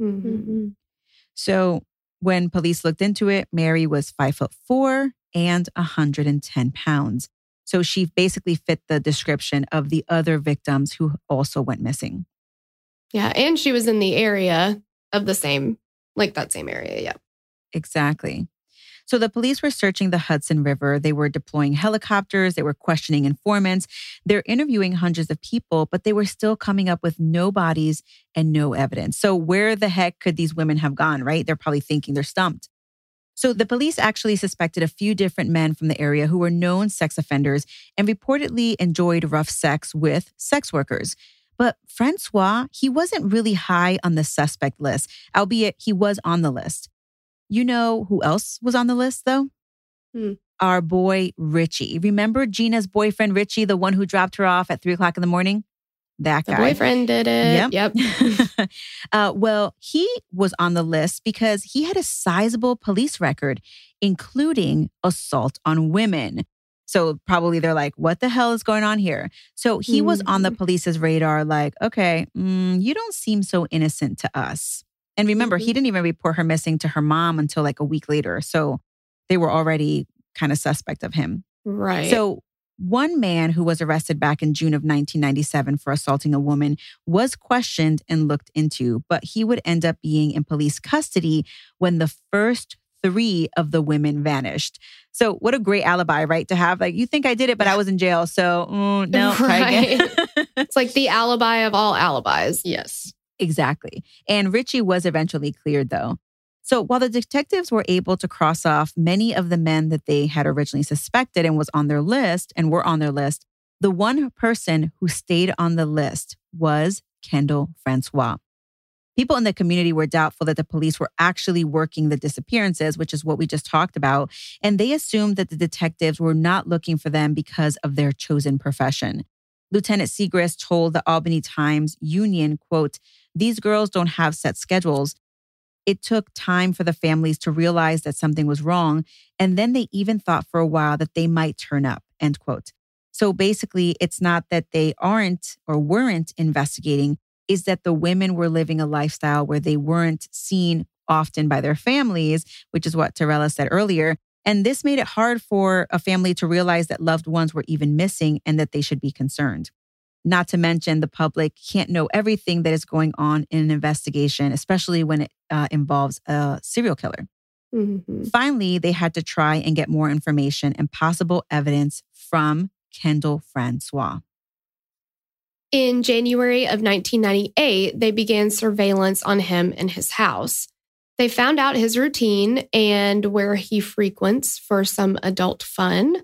Mhm. So when police looked into it, Mary was five foot four and 110 pounds. So she basically fit the description of the other victims who also went missing. Yeah. And she was in the area of the same, like that same area. Yeah. Exactly. So the police were searching the Hudson River. They were deploying helicopters. They were questioning informants. They're interviewing hundreds of people, but they were still coming up with no bodies and no evidence. So where the heck could these women have gone, right? They're probably thinking they're stumped. So the police actually suspected a few different men from the area who were known sex offenders and reportedly enjoyed rough sex with sex workers. But Francois, he wasn't really high on the suspect list, albeit he was on the list. You know who else was on the list, though? Hmm. our boy Richie. Remember Gina's boyfriend Richie, the one who dropped her off at three o'clock in the morning? That The guy. boyfriend did it. Yep. Yep. uh, well, he was on the list because he had a sizable police record, including assault on women. So probably they're like, what the hell is going on here? So he was on the police's radar, like, okay, mm, you don't seem so innocent to us. And remember, he didn't even report her missing to her mom until like a week later. So they were already kind of suspect of him. Right. So, one man who was arrested back in June of 1997 for assaulting a woman was questioned and looked into, but he would end up being in police custody when the first three of the women vanished. So, what a great alibi, right? To have like, you think I did it, but I was in jail. So, mm, no, again. it's like the alibi of all alibis. Yes. Exactly. And Richie was eventually cleared, though. So while the detectives were able to cross off many of the men that they had originally suspected and was on their list and were on their list, the one person who stayed on the list was Kendall Francois. People in the community were doubtful that the police were actually working the disappearances, which is what we just talked about, and they assumed that the detectives were not looking for them because of their chosen profession. Lieutenant Segrist told the Albany Times Union, quote, these girls don't have set schedules. It took time for the families to realize that something was wrong. And then they even thought for a while that they might turn up, end quote. So basically, it's not that they aren't or weren't investigating, is that the women were living a lifestyle where they weren't seen often by their families, which is what Torella said earlier. And this made it hard for a family to realize that loved ones were even missing and that they should be concerned. Not to mention, the public can't know everything that is going on in an investigation, especially when it uh, involves a serial killer. Mm-hmm. Finally, they had to try and get more information and possible evidence from Kendall Francois. In January of 1998, they began surveillance on him and his house. They found out his routine and where he frequents for some adult fun.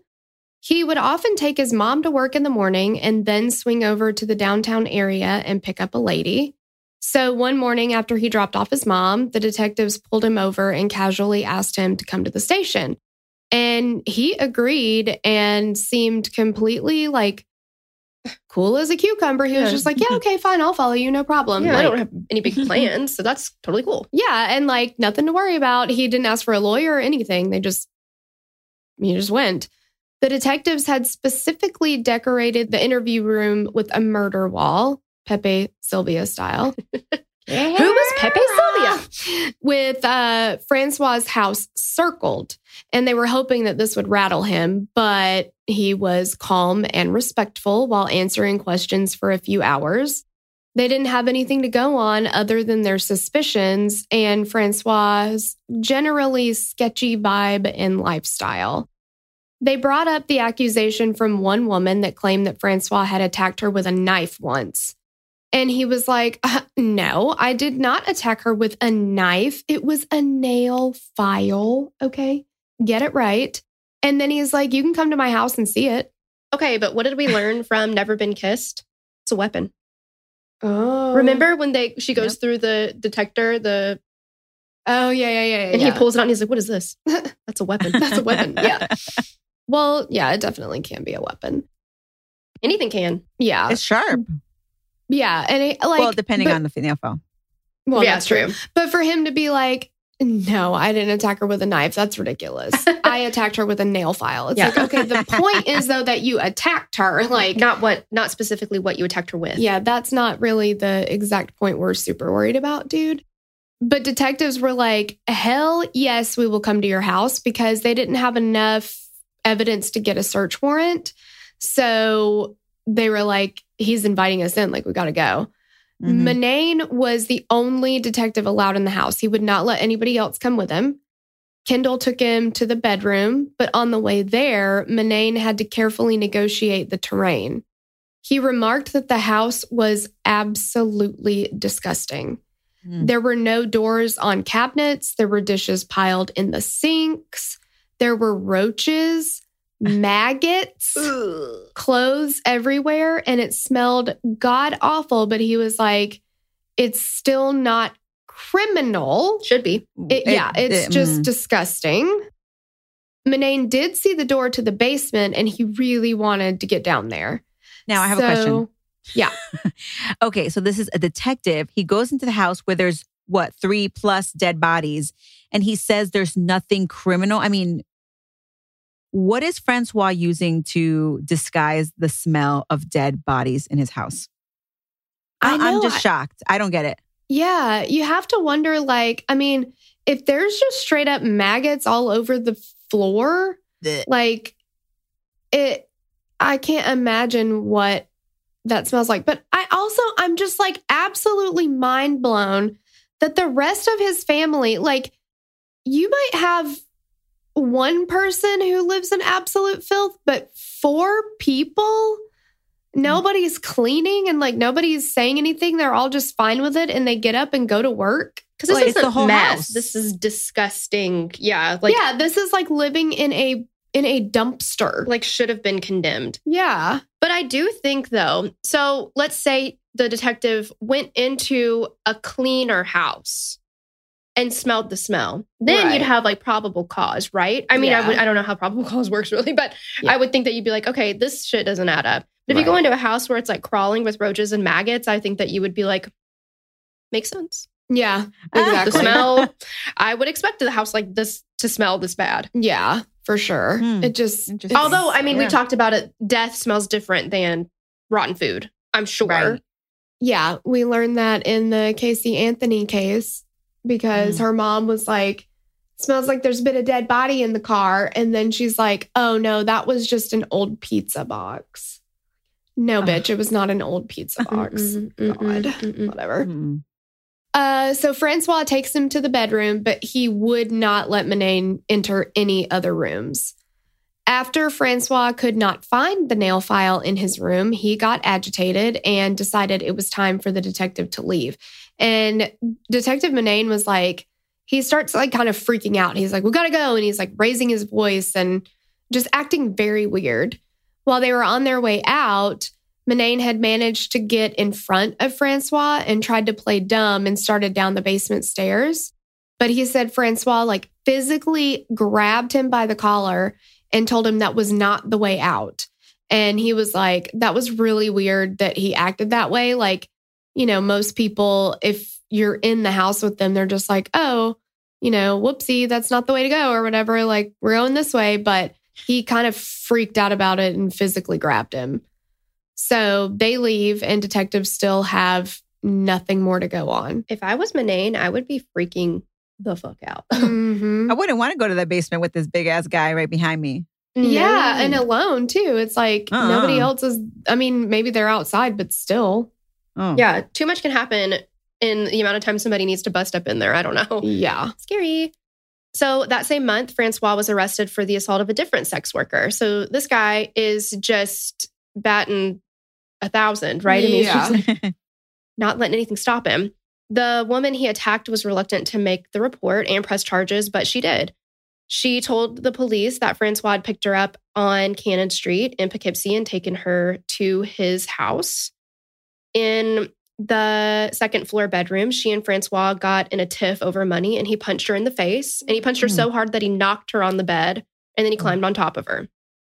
He would often take his mom to work in the morning and then swing over to the downtown area and pick up a lady. So one morning after he dropped off his mom, the detectives pulled him over and casually asked him to come to the station. And he agreed and seemed completely like cool as a cucumber. He was just like, yeah, okay, fine, I'll follow you, no problem. Yeah, I don't have any big plans, so that's totally cool. yeah, and like nothing to worry about. He didn't ask for a lawyer or anything. They just he just went. The detectives had specifically decorated the interview room with a murder wall, Pepe Sylvia style. Who was Pepe Sylvia? with uh, Francois's house circled. And they were hoping that this would rattle him, but he was calm and respectful while answering questions for a few hours. They didn't have anything to go on other than their suspicions and Francois's generally sketchy vibe and lifestyle. They brought up the accusation from one woman that claimed that Francois had attacked her with a knife once. And he was like, "Uh, No, I did not attack her with a knife. It was a nail file. Okay. Get it right. And then he's like, You can come to my house and see it. Okay, but what did we learn from Never Been Kissed? It's a weapon. Oh. Remember when they she goes through the detector, the Oh, yeah, yeah, yeah. and yeah. he pulls it out and he's like, "What is this? That's a weapon. That's a weapon. Yeah. Well, yeah, it definitely can be a weapon. Anything can." Yeah. It's sharp. Yeah. And it, like, well, depending but- on the nail file. well, yeah, that's true. But for him to be like, no, I didn't attack her with a knife. That's ridiculous. I attacked her with a nail file. It's Yeah. like, okay, the point is though that you attacked her. Like, Not what, not specifically what you attacked her with. yeah, that's not really the exact point we're super worried about, dude. But detectives were like, hell yes, we will come to your house because they didn't have enough evidence to get a search warrant. So they were like, he's inviting us in, like, we got to go. Mhm. Mannain was the only detective allowed in the house. He would not let anybody else come with him. Kendall took him to the bedroom, but on the way there, Mannain had to carefully negotiate the terrain. He remarked that the house was absolutely disgusting. Mm. There were no doors on cabinets, there were dishes piled in the sinks, there were roaches, maggots clothes everywhere and it smelled god awful but he was like it's still not criminal Should be. It- yeah it's it- just mm. disgusting Mannain did see the door to the basement and he really wanted to get down there. Now I have a question. Yeah. Okay, so this is a detective. He goes into the house where there's what, three plus dead bodies, and he says there's nothing criminal. I mean, what is Francois using to disguise the smell of dead bodies in his house? I am just shocked. I don't get it. Yeah, you have to wonder like, I mean, if there's just straight up maggots all over the floor, like it I can't imagine what that smells like. But I also I'm just like absolutely mind blown that the rest of his family, like you might have one person who lives in absolute filth, but four people nobody's cleaning and like nobody's saying anything. They're all just fine with it and they get up and go to work. Because this Like, is it's the whole mess. house. This is disgusting. Yeah, like yeah, this is like living in a in a dumpster. like should have been condemned. Yeah. But I do think though, so let's say the detective went into a cleaner house and smelled the smell. Then Right. you'd have like probable cause, right? I mean, I would I don't know how probable cause works really, but Yeah. I would think that you'd be like, okay, this shit doesn't add up. But if you go into a house where it's like crawling with roaches and maggots, I think that you would be like, makes sense. Yeah. Ah. Exactly. The smell, I would expect the house like this to smell this bad. Yeah, for sure. Hmm. It just Although, I mean, we Yeah. talked about it, death smells different than rotten food. I'm sure. Right. Yeah, we learned that in the Casey Anthony case because her mom was like, smells like there's been a dead body in the car. And then she's like, oh no, that was just an old pizza box. No, bitch, it was not an old pizza box. Mm-mm, God, mm-mm. whatever. Mm-mm. Uh, so Francois takes him to the bedroom, but he would not let Mannain enter any other rooms. After Francois could not find the nail file in his room, he got agitated and decided it was time for the detective to leave. And Detective Mannain was like, he starts like kind of freaking out. He's like, we gotta go. And he's like raising his voice and just acting very weird. While they were on their way out, Mannain had managed to get in front of Francois and tried to play dumb and started down the basement stairs. But he said Francois like physically grabbed him by the collar and told him that was not the way out. And he was like, that was really weird that he acted that way. Like, you know, most people, if you're in the house with them, they're just like, oh, you know, whoopsie, that's not the way to go or whatever. Like, we're going this way. But he kind of freaked out about it and physically grabbed him. So they leave, and detectives still have nothing more to go on. If I was Mannain, I would be freaking the fuck out. Mhm. I wouldn't want to go to that basement with this big ass guy right behind me. Yeah, No. and alone too. It's like Uh-uh. nobody else is. I mean, maybe they're outside, but still. Oh. yeah, too much can happen in the amount of time somebody needs to bust up in there. I don't know. Yeah. Scary. So that same month, Francois was arrested for the assault of a different sex worker. So this guy is just batting a thousand, right? I mean, he's Yeah. just like not letting anything stop him. The woman he attacked was reluctant to make the report and press charges, but she did. She told the police that Francois had picked her up on Cannon Street in Poughkeepsie and taken her to his house. In the second floor bedroom, she and Francois got in a tiff over money and he punched her in the face. And he punched her so mm. hard that he knocked her on the bed and then he oh. climbed on top of her.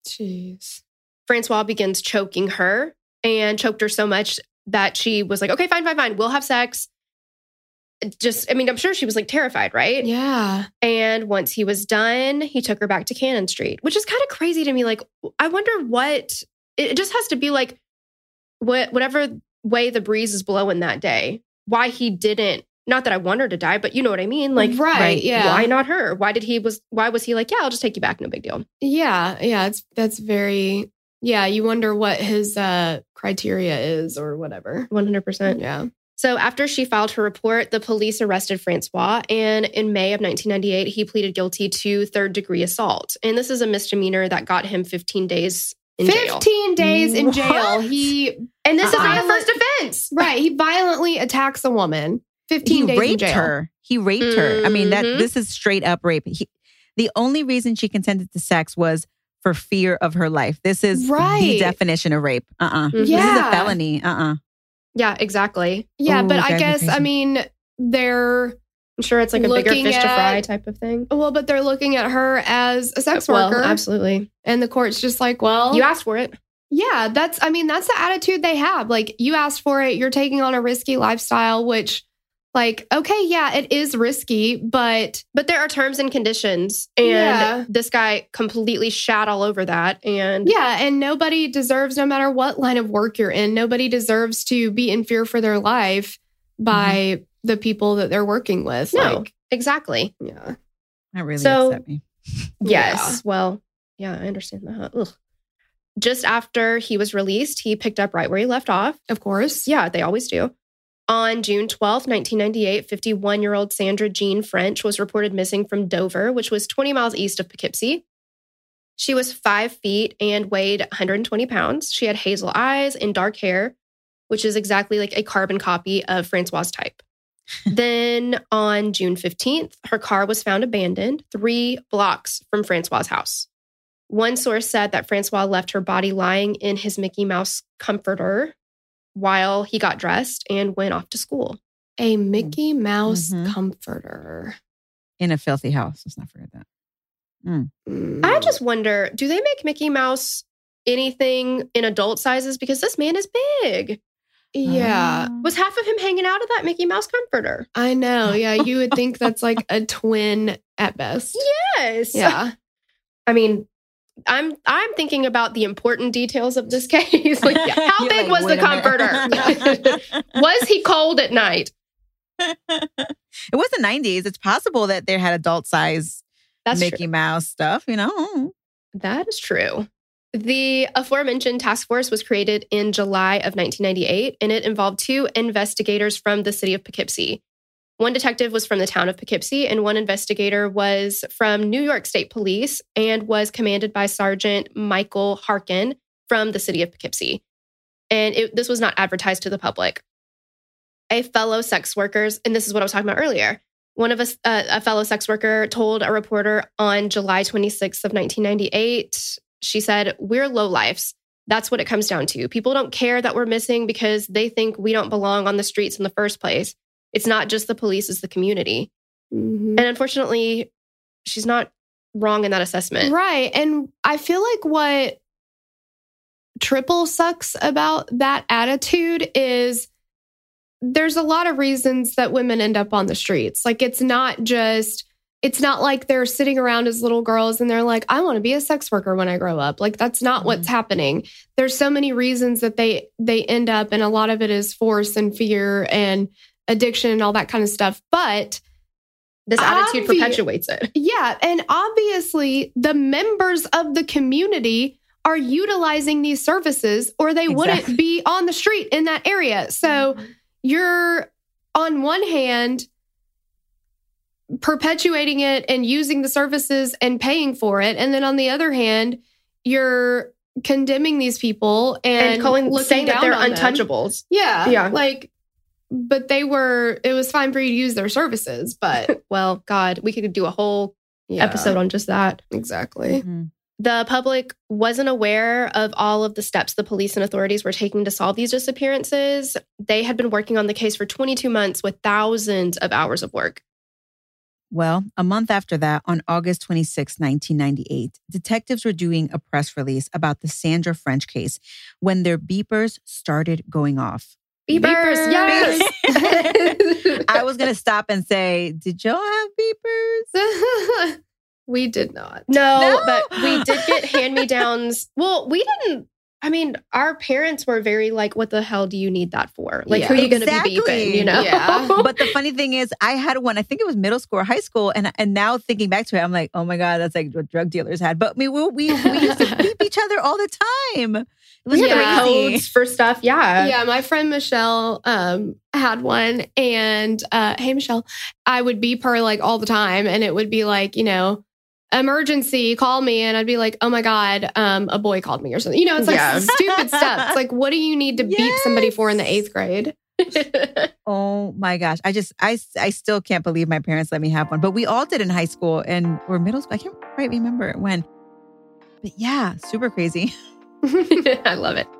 Jeez. Francois begins choking her and choked her so much that she was like, okay, fine, fine, fine. We'll have sex. Just, I mean, I'm sure she was like terrified, right? Yeah. And once he was done, he took her back to Cannon Street, which is kind of crazy to me. Like, I wonder what it just has to be like, what whatever way the breeze is blowing that day. Why he didn't? Not that I want her to die, but you know what I mean. Like, right. right, Yeah. why not her? Why did he was? Why was he like, yeah, I'll just take you back, no big deal. Yeah. Yeah. It's that's very. Yeah. You wonder what his uh criteria is or whatever. One hundred percent. Yeah. So after she filed her report, the police arrested Francois, and in May of 1998, he pleaded guilty to third degree assault, and this is a misdemeanor that got him 15 days in jail. 15 days in jail. He And this is not a first offense. right. He violently attacks a woman. 15 he days in raped jail. her. He raped her. I mean, that Mhm. this is straight up rape. He, the only reason she consented to sex was for fear of her life. This is right. the definition of rape. Uh uh Mhm. This is a Yeah. felony. Uh uh Yeah, exactly. Yeah, Ooh, but I guess I mean they're I'm sure it's like a bigger Looking fish to fry type of thing. Well, but they're looking at her as a sex well, worker. absolutely. And the court's just like, well, You asked for it. Yeah, that's, I mean, that's the attitude they have. Like, you asked for it, you're taking on a risky lifestyle, which, like, okay, yeah, it is risky, but But there are terms and conditions. And Yeah. this guy completely shat all over that. And yeah, and nobody deserves, no matter what line of work you're in, nobody deserves to be in fear for their life by mm-hmm. the people that they're working with. No. Like, exactly. yeah. That really So- upset me. Yes. Well, yeah, I understand that. Ugh. Just after he was released, he picked up right where he left off. Of course. Yeah, they always do. On June 12th, 1998, 51 year old Sandra Jean French was reported missing from Dover, which was 20 miles east of Poughkeepsie. She was five feet and weighed 120 pounds. She had hazel eyes and dark hair, which is exactly like a carbon copy of Francois' type. then on June 15th, her car was found abandoned three blocks from Francois' house. One source said that Francois left her body lying in his Mickey Mouse comforter while he got dressed and went off to school. A Mickey Mouse Mhm. comforter. In a filthy house. Let's not forget that. Mm. I just wonder do they make Mickey Mouse anything in adult sizes? Because this man is big. yeah. Ah. Was half of him hanging out of that Mickey Mouse comforter? I know. Yeah, you would think that's like a twin at best. Yes. Yeah. I mean, I'm I'm thinking about the important details of this case. like, how big like, was the wait a minute. comforter? was he cold at night? it was the 90s. It's possible that they had adult size That's Mickey true. Mouse stuff, you know? That is true. The aforementioned task force was created in July of 1998, and it involved two investigators from the city of Poughkeepsie. One detective was from the town of Poughkeepsie, and one investigator was from New York State Police and was commanded by Sergeant Michael Harkin from the city of Poughkeepsie. And it, this was not advertised to the public. A fellow sex workers, and this is what I was talking about earlier. One of us, uh, a fellow sex worker, told a reporter on July 26th of 1998. She said, "We're lowlifes. That's what it comes down to. People don't care that we're missing because they think we don't belong on the streets in the first place. It's not just the police; it's the community." Mhm. And unfortunately, she's not wrong in that assessment. Right. And I feel like what triple sucks about that attitude is there's a lot of reasons that women end up on the streets. Like it's not just it's not like they're sitting around as little girls and they're like I want to be a sex worker when I grow up. Like that's not what's happening. There's so many reasons that they they end up and a lot of it is force and fear and addiction and all that kind of stuff. But This attitude Obvi- perpetuates it. yeah, and obviously the members of the community are utilizing these services or they wouldn't be on the street in that area. So mm-hmm. you're on one hand perpetuating it and using the services and paying for it and then on the other hand you're condemning these people and, And, calling, saying that they're on them. untouchables. Yeah. Yeah. Like but they were it was fine for you to use their services, but Well, God, we could do a whole yeah, episode on just that. exactly. Mhm. The public wasn't aware of all of the steps the police and authorities were taking to solve these disappearances. They had been working on the case for 22 months with thousands of hours of work. Well, a month after that, on August 26, 1998, detectives were doing a press release about the Sandra French case when their beepers started going off. Beepers, yes. I was going to stop and say, Did y'all have beepers? we did not. No, No. but we did get hand me downs. Well, we didn't. I mean, our parents were very like, "What the hell do you need that for? Like, who are Yeah. you going to be Exactly. beeping?" You know? Yeah. But the funny thing is, I had one, I think it was middle school or high school. And, and now thinking back to it, I'm like, oh my God, that's like what drug dealers had. But we, we, we, we used to beep each other all the time. It was we had Yeah. crazy. codes for stuff. Yeah. yeah, my friend Michelle um, had one, and uh, hey, Michelle, I would beep her like all the time, and it would be like, you know, emergency, call me, and I'd be like, oh my god, um, a boy called me or something. You know, it's like Yeah. stupid stuff. It's like, what do you need to beep somebody for in the eighth grade? Oh my gosh. I just, I, I still can't believe my parents let me have one. But we all did in high school and or middle school. I can't quite remember when. But yeah, super crazy. I love it.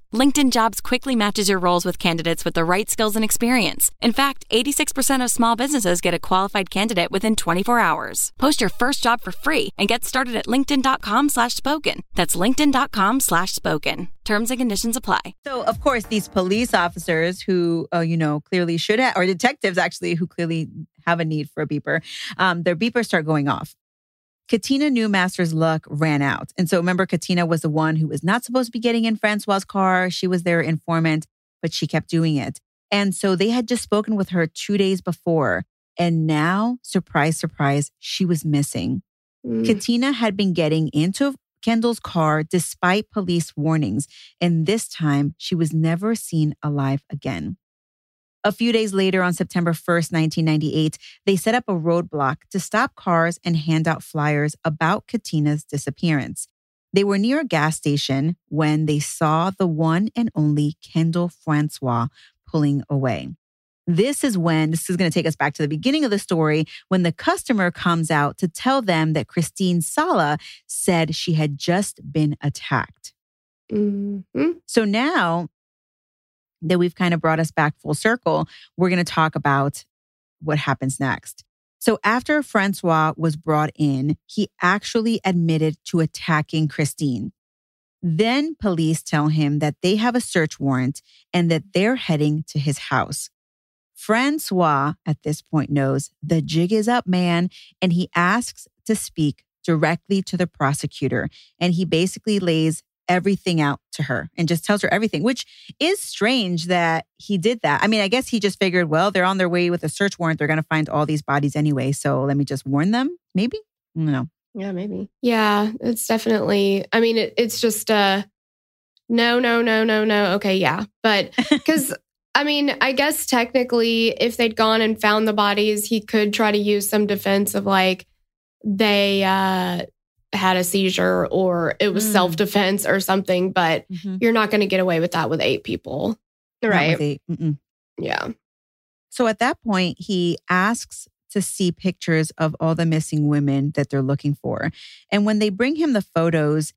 LinkedIn Jobs quickly matches your roles with candidates with the right skills and experience. In fact, 86% of small businesses get a qualified candidate within 24 hours. Post your first job for free and get started at linkedin.com slash spoken. That's linkedin.com slash spoken. Terms and conditions apply. So, of course, these police officers who, uh, you know, clearly should have, or detectives actually, who clearly have a need for a beeper, um, their beepers start going off. Katina Newmaster's luck ran out. And so remember, Katina was the one who was not supposed to be getting in Francois's car. She was their informant, but she kept doing it. And so they had just spoken with her two days before. And now, surprise, surprise, she was missing. Mm. Katina had been getting into Kendall's car despite police warnings. And this time, she was never seen alive again. A few days later, on September 1st, 1998, they set up a roadblock to stop cars and hand out flyers about Katina's disappearance. They were near a gas station when they saw the one and only Kendall Francois pulling away. This is when, this is going to take us back to the beginning of the story, when the customer comes out to tell them that Christine Sala said she had just been attacked. Mm-hmm. So now that we've kind of brought us back full circle, we're going to talk about what happens next. So, after Francois was brought in, he actually admitted to attacking Christine. Then police tell him that they have a search warrant and that they're heading to his house. Francois, at this point, knows the jig is up, man, and he asks to speak directly to the prosecutor. And he basically lays everything out to her and just tells her everything, which is strange that he did that. I mean, I guess he just figured, well, they're on their way with a search warrant. They're going to find all these bodies anyway. So let me just warn them, maybe? No. Yeah, maybe. Yeah, it's definitely, I mean, it, it's just uh no, no, no, no, no. Okay, yeah. But because I mean, I guess technically, if they'd gone and found the bodies, he could try to use some defense of like, they uh had a seizure or it was mm. self defense or something, but mm-hmm. you're not going to get away with that with eight people. Right. Eight. Yeah. So at that point, he asks to see pictures of all the missing women that they're looking for. And when they bring him the photos,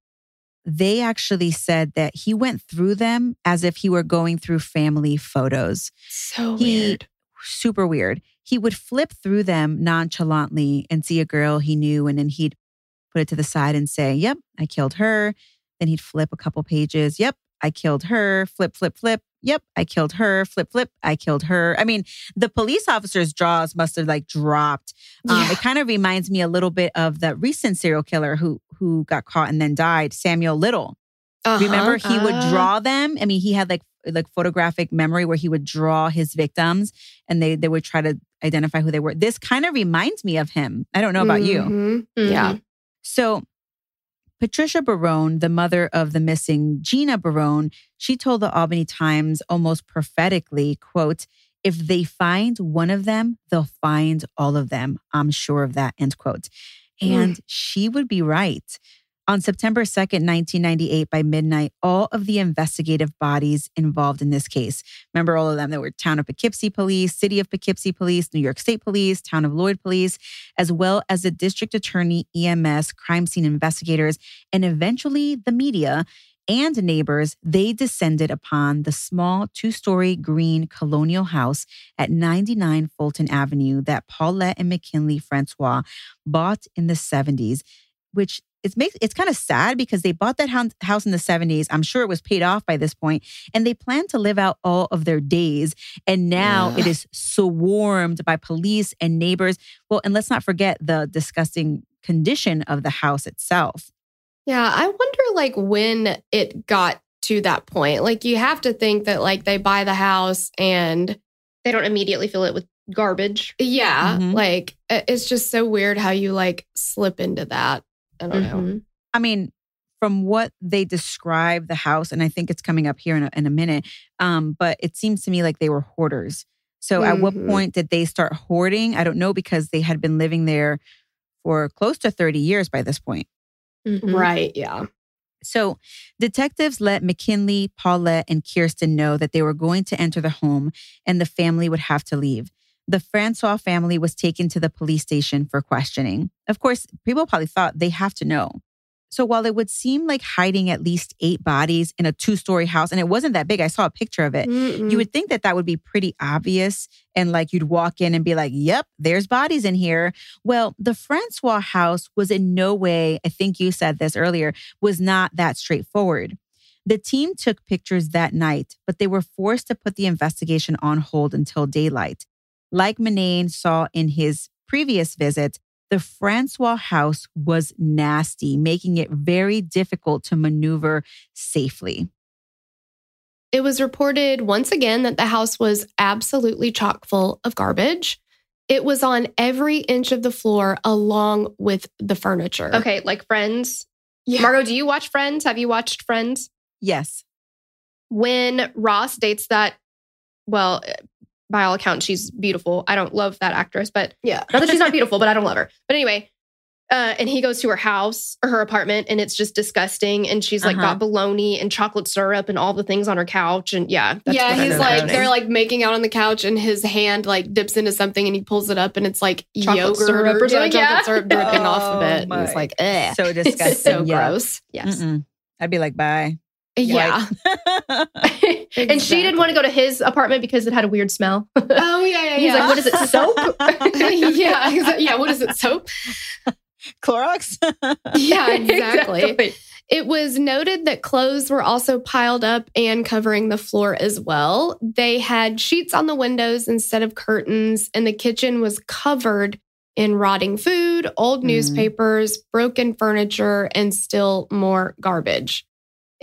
they actually said that he went through them as if he were going through family photos. So he, weird. Super weird. He would flip through them nonchalantly and see a girl he knew, and then he'd put it to the side and say, Yep, I killed her. Then he'd flip a couple pages. Yep, I killed her. Flip, flip, flip. Yep, I killed her. Flip, flip. I killed her. I mean, the police officer's jaws must have like dropped. Um, yeah. It kind of reminds me a little bit of that recent serial killer who who got caught and then died, Samuel Little. Uh-huh, Remember, he uh would uh-huh. draw them. I mean, he had like like photographic memory where he would draw his victims and they they would try to identify who they were. This kind of reminds me of him. I don't know about mm-hmm. you. Yeah. So, Patricia Barone, the mother of the missing Gina Barone, she told the Albany Times almost prophetically, quote, if they find one of them, they'll find all of them. I'm sure of that, end quote. And mm. she would be right. On September 2nd, 1998, by midnight, all of the investigative bodies involved in this case, remember all of them, there were Town of Poughkeepsie Police, City of Poughkeepsie Police, New York State Police, Town of Lloyd Police, as well as the District Attorney, EMS, crime scene investigators, and eventually the media. and neighbors, they descended upon the small two story green colonial house at 99 Fulton Avenue that Paulette and McKinley Francois bought in the 70s, which it makes it's kind of sad because they bought that house house in the 70s. I'm sure it was paid off by this point, and they planned to live out all of their days. And now Yeah. it is swarmed by police and neighbors. Well, and let's not forget the disgusting condition of the house itself. Yeah, I wonder like when it got to that point. Like you have to think that like they buy the house and They don't immediately fill it with garbage. yeah, Mhm. like it's just so weird how you like slip into that. I don't know. Mhm. I mean, from what they describe the house, and I think it's coming up here in a, in a minute, um, but it seems to me like they were hoarders. So at what Mhm. point did they start hoarding? I don't know because they had been living there for close to 30 years by this point. Mhm. Right, yeah. So detectives let McKinley, Paulette, and Kirsten know that they were going to enter the home and the family would have to leave. The Francois family was taken to the police station for questioning. Of course, people probably thought they have to know. So while it would seem like hiding at least eight bodies in a two story house, and it wasn't that big, I saw a picture of it. Mm-mm. You would think that that would be pretty obvious and like you'd walk in and be like, yep, there's bodies in here. Well, the Francois house was in no way, I think you said this earlier, was not that straightforward. The team took pictures that night, but they were forced to put the investigation on hold until daylight. Like Mannain saw in his previous visit, the Francois house was nasty, making it very difficult to maneuver safely. It was reported once again that the house was absolutely chock full of garbage. It was on every inch of the floor along with the furniture. Okay, like Friends. Yeah. Margot, do you watch Friends? Have you watched Friends? Yes. When Ross dates that, well, by all accounts, she's beautiful. I don't love that actress, but Yeah. not that she's not beautiful, but I don't love her. But anyway, uh, and he goes to her house or her apartment, and it's just disgusting. And she's like Uh-huh. got bologna and chocolate syrup and all the things on her couch. And yeah, that's yeah, he's like they're like making out on the couch, and his hand like dips into something, and he pulls it up, and it's like Chocolate yogurt syrup or yeah, something, chocolate yeah. syrup dripping off of Oh it. And it's like, eh, So disgusting. so yeah. gross. yes. Mm-mm. I'd be like, bye. Yeah. and she didn't want to go to his apartment because it had a weird smell. Oh yeah, yeah. He's yeah. like, "What is it, soap?" yeah, yeah. What is it? Soap? Clorox. Yeah, exactly. It was noted that clothes were also piled up and covering the floor as well. They had sheets on the windows instead of curtains, and the kitchen was covered in rotting food, old Mm. newspapers, broken furniture, and still more garbage.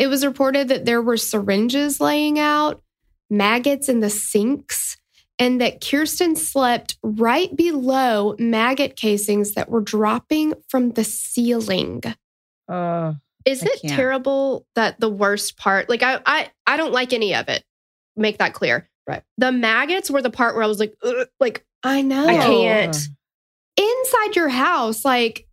It was reported that there were syringes laying out, maggots in the sinks, and that Kirsten slept right below maggot casings that were dropping from the ceiling. oh, Is I it can't. terrible that the worst part, like I, I, I don't like any of it. Make that clear. Right. The maggots were the part where I was like, like I know. I can't. Inside your house, like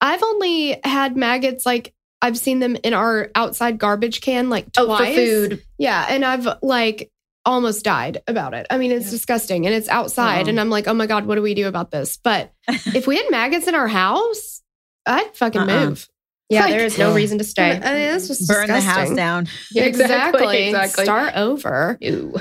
I've only had maggots like I've seen them in our outside garbage can like twice. Oh, for food. Yeah, and I've like almost died about it. I mean, it's Yeah. disgusting and it's outside Oh. and I'm like, "Oh my god, what do we do about this?" But if we had maggots in our house, I'd fucking Uh-uh. move. Yeah, Like- there is no reason to stay. I mean, that's just burn the house down. Yeah, exactly. exactly. Start over. Ew.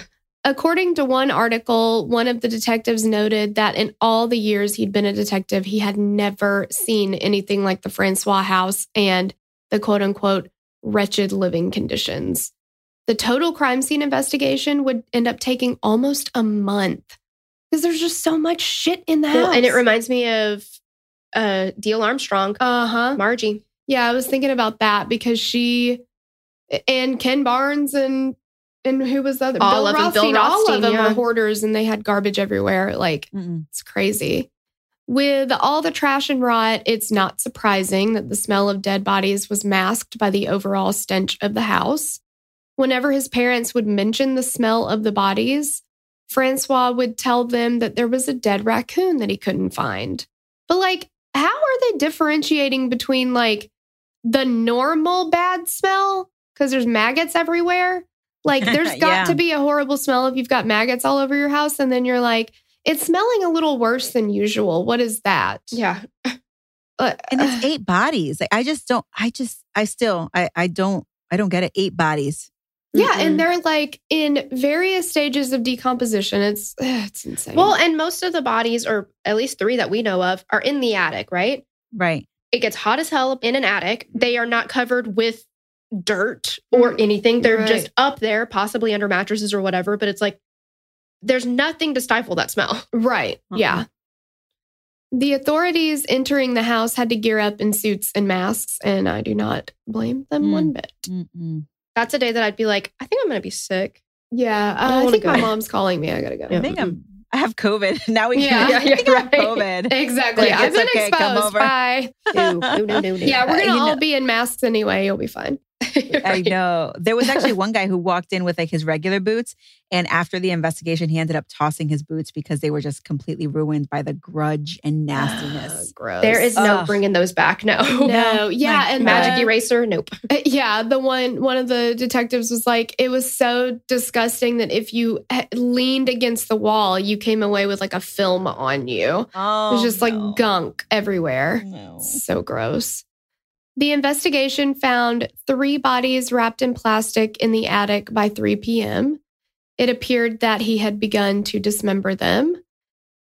According to one article, one of the detectives noted that in all the years he'd been a detective, he had never seen anything like the Francois house and the quote unquote wretched living conditions. The total crime scene investigation would end up taking almost a month because there's just so much shit in the Well, house. and it reminds me of uh Diehl-Armstrong, uh huh. Margie. Yeah, I was thinking about that because she and Ken Barnes and and who was the other All of them, Bill Rothstein, all of them yeah. were hoarders and they had garbage everywhere. Like Mm-mm. it's crazy. With all the trash and rot, it's not surprising that the smell of dead bodies was masked by the overall stench of the house. Whenever his parents would mention the smell of the bodies, Francois would tell them that there was a dead raccoon that he couldn't find. But, like, how are they differentiating between like the normal bad smell? Because there's maggots everywhere. Like, there's got Yeah. to be a horrible smell if you've got maggots all over your house. And then you're like, it's smelling a little worse than usual. What is that? Yeah. Uh, And it's eight bodies. Like I just don't. I just. I still. I. I don't I don't get it. Eight bodies. Yeah, Mhm. and they're like in various stages of decomposition. It's it's insane. Well, and most of the bodies, or at least three that we know of, are in the attic, right? Right. It gets hot as hell in an attic. They are not covered with dirt or anything. They're Right. just up there, possibly under mattresses or whatever. But it's like there's nothing to stifle that smell. right. Uh-uh. Yeah. The authorities entering the house had to gear up in suits and masks, and I do not blame them Mm. one bit. Mm-mm. That's a day that I'd be like, I think I'm gonna be sick. Yeah, I I, think go. my mom's calling me. I gotta go. I think I'm. I have COVID. Now we Yeah. can. I Yeah, think I have right. COVID. Exactly. Like, I've been okay, come exposed. over. Bye. No, no, no, no, no. Yeah, we're Uh, gonna you all know- be in masks anyway. You'll be fine. I know. There was actually one guy who walked in with like his regular boots. And after the investigation, he ended up tossing his boots because they were just completely ruined by the grudge and nastiness. Gross. There is no Ugh. bringing those back. No. no. Yeah, My and Magic the- eraser. Nope. Uh, yeah, the one one of the detectives was like, it was so disgusting that if you eh, leaned against the wall, you came away with like a film on you. Oh, It was oh, just like gunk everywhere. No. So gross. The investigation found three bodies wrapped in plastic in the attic by 3 p.m. It appeared that he had begun to dismember them.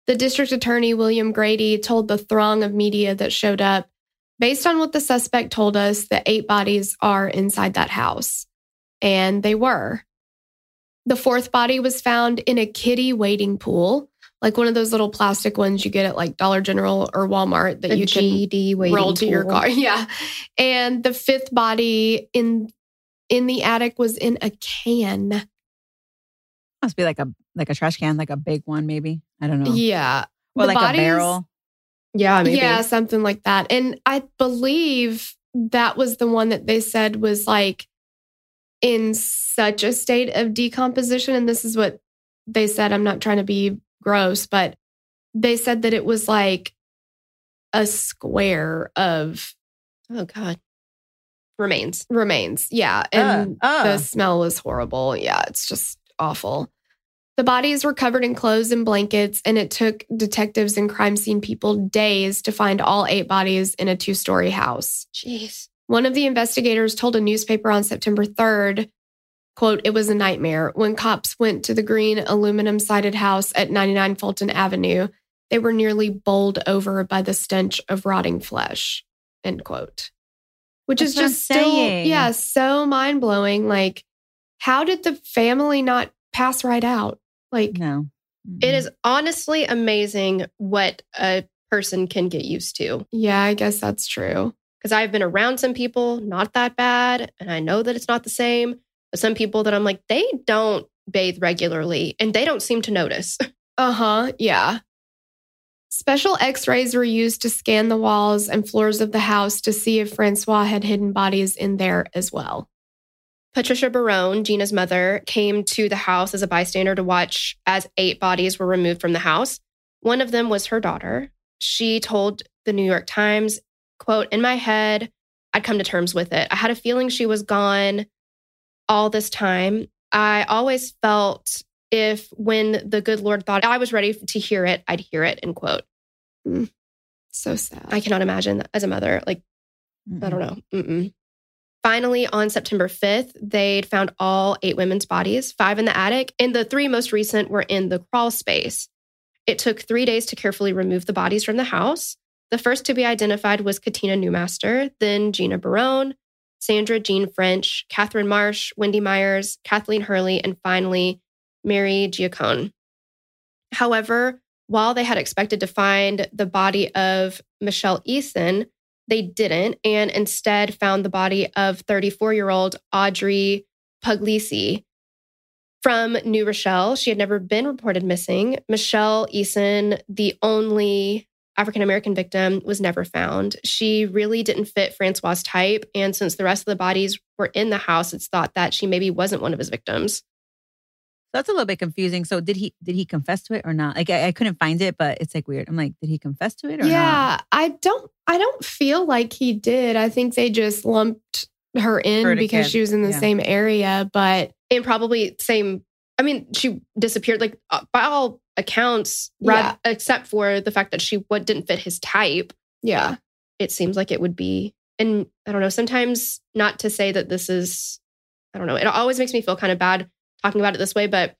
The district attorney, William Grady, told the throng of media that showed up based on what the suspect told us, the eight bodies are inside that house. And they were. The fourth body was found in a kiddie wading pool, like one of those little plastic ones you get at like Dollar General or Walmart that The you can GD waiting roll to your car. Yeah. And the fifth body in in the attic was in a can. Must be like a like a trash can, like a big one, maybe. I don't know. Yeah. like bodies- a barrel. Yeah, maybe. Yeah, something like that. And I believe that was the one that they said was like in such a state of decomposition. And this is what they said. I'm not trying to be gross, but they said that it was like a square of Oh God. Remains. remains. Yeah. And uh. the smell was horrible. Yeah, it's just awful. The bodies were covered in clothes and blankets, and it took detectives and crime scene people days to find all eight bodies in a two story house. Jeez. One of the investigators told a newspaper on September 3rd, quote, it was a nightmare. When cops went to the green aluminum sided house at 99 Fulton Avenue, they were nearly bowled over by the stench of rotting flesh, end quote. Which That's is just still, saying. yeah, so mind blowing. Like, how did the family not pass right out? Like, No. It is honestly amazing what a person can get used to. yeah, I guess that's true. Because I've been around some people, not that bad, and I know that it's not the same. Some people that I'm like, they don't bathe regularly and they don't seem to notice. Uh huh. Yeah. Special x rays were used to scan the walls and floors of the house to see if Francois had hidden bodies in there as well. Patricia Barone, Gina's mother, came to the house as a bystander to watch as eight bodies were removed from the house. One of them was her daughter. She told the New York Times, quote, in my head, I'd come to terms with it. I had a feeling she was gone all this time. I always felt if when the good Lord thought I was ready to hear it, I'd hear it, end quote. Mm. So sad. I cannot imagine as a mother, like, I don't know. Mm-mm. Finally, on September 5th, they'd found all eight women's bodies, five in the attic, and the three most recent were in the crawl space. It took three days to carefully remove the bodies from the house. The first to be identified was Katina Newmaster, then Gina Barone, Sandra Jean French, Catherine Marsh, Wendy Myers, Kathleen Hurley, and finally, Mary Giaccone. However, while they had expected to find the body of Michelle Eason, they didn't, and instead found the body of 34 year old Audrey Pugliese from New Rochelle. She had never been reported missing. Michelle Eason, the only African American victim, was never found. She really didn't fit Francois' type, and since the rest of the bodies were in the house, it's thought that she maybe wasn't one of his victims. That's a little bit confusing. So did he did he confess to it or not? Like I, I couldn't find it, but it's like weird. I'm like, did he confess to it or not? yeah, I don't. I don't feel like he did. I think they just lumped her in Her because kid, she was in the yeah. same area. But and probably same. I mean, she disappeared. Like uh, by all accounts, Yeah. except for the fact that she what didn't fit his type. yeah, It seems like it would be and I don't know, sometimes not to say that this is, I don't know, it always makes me feel kind of bad talking about it this way, but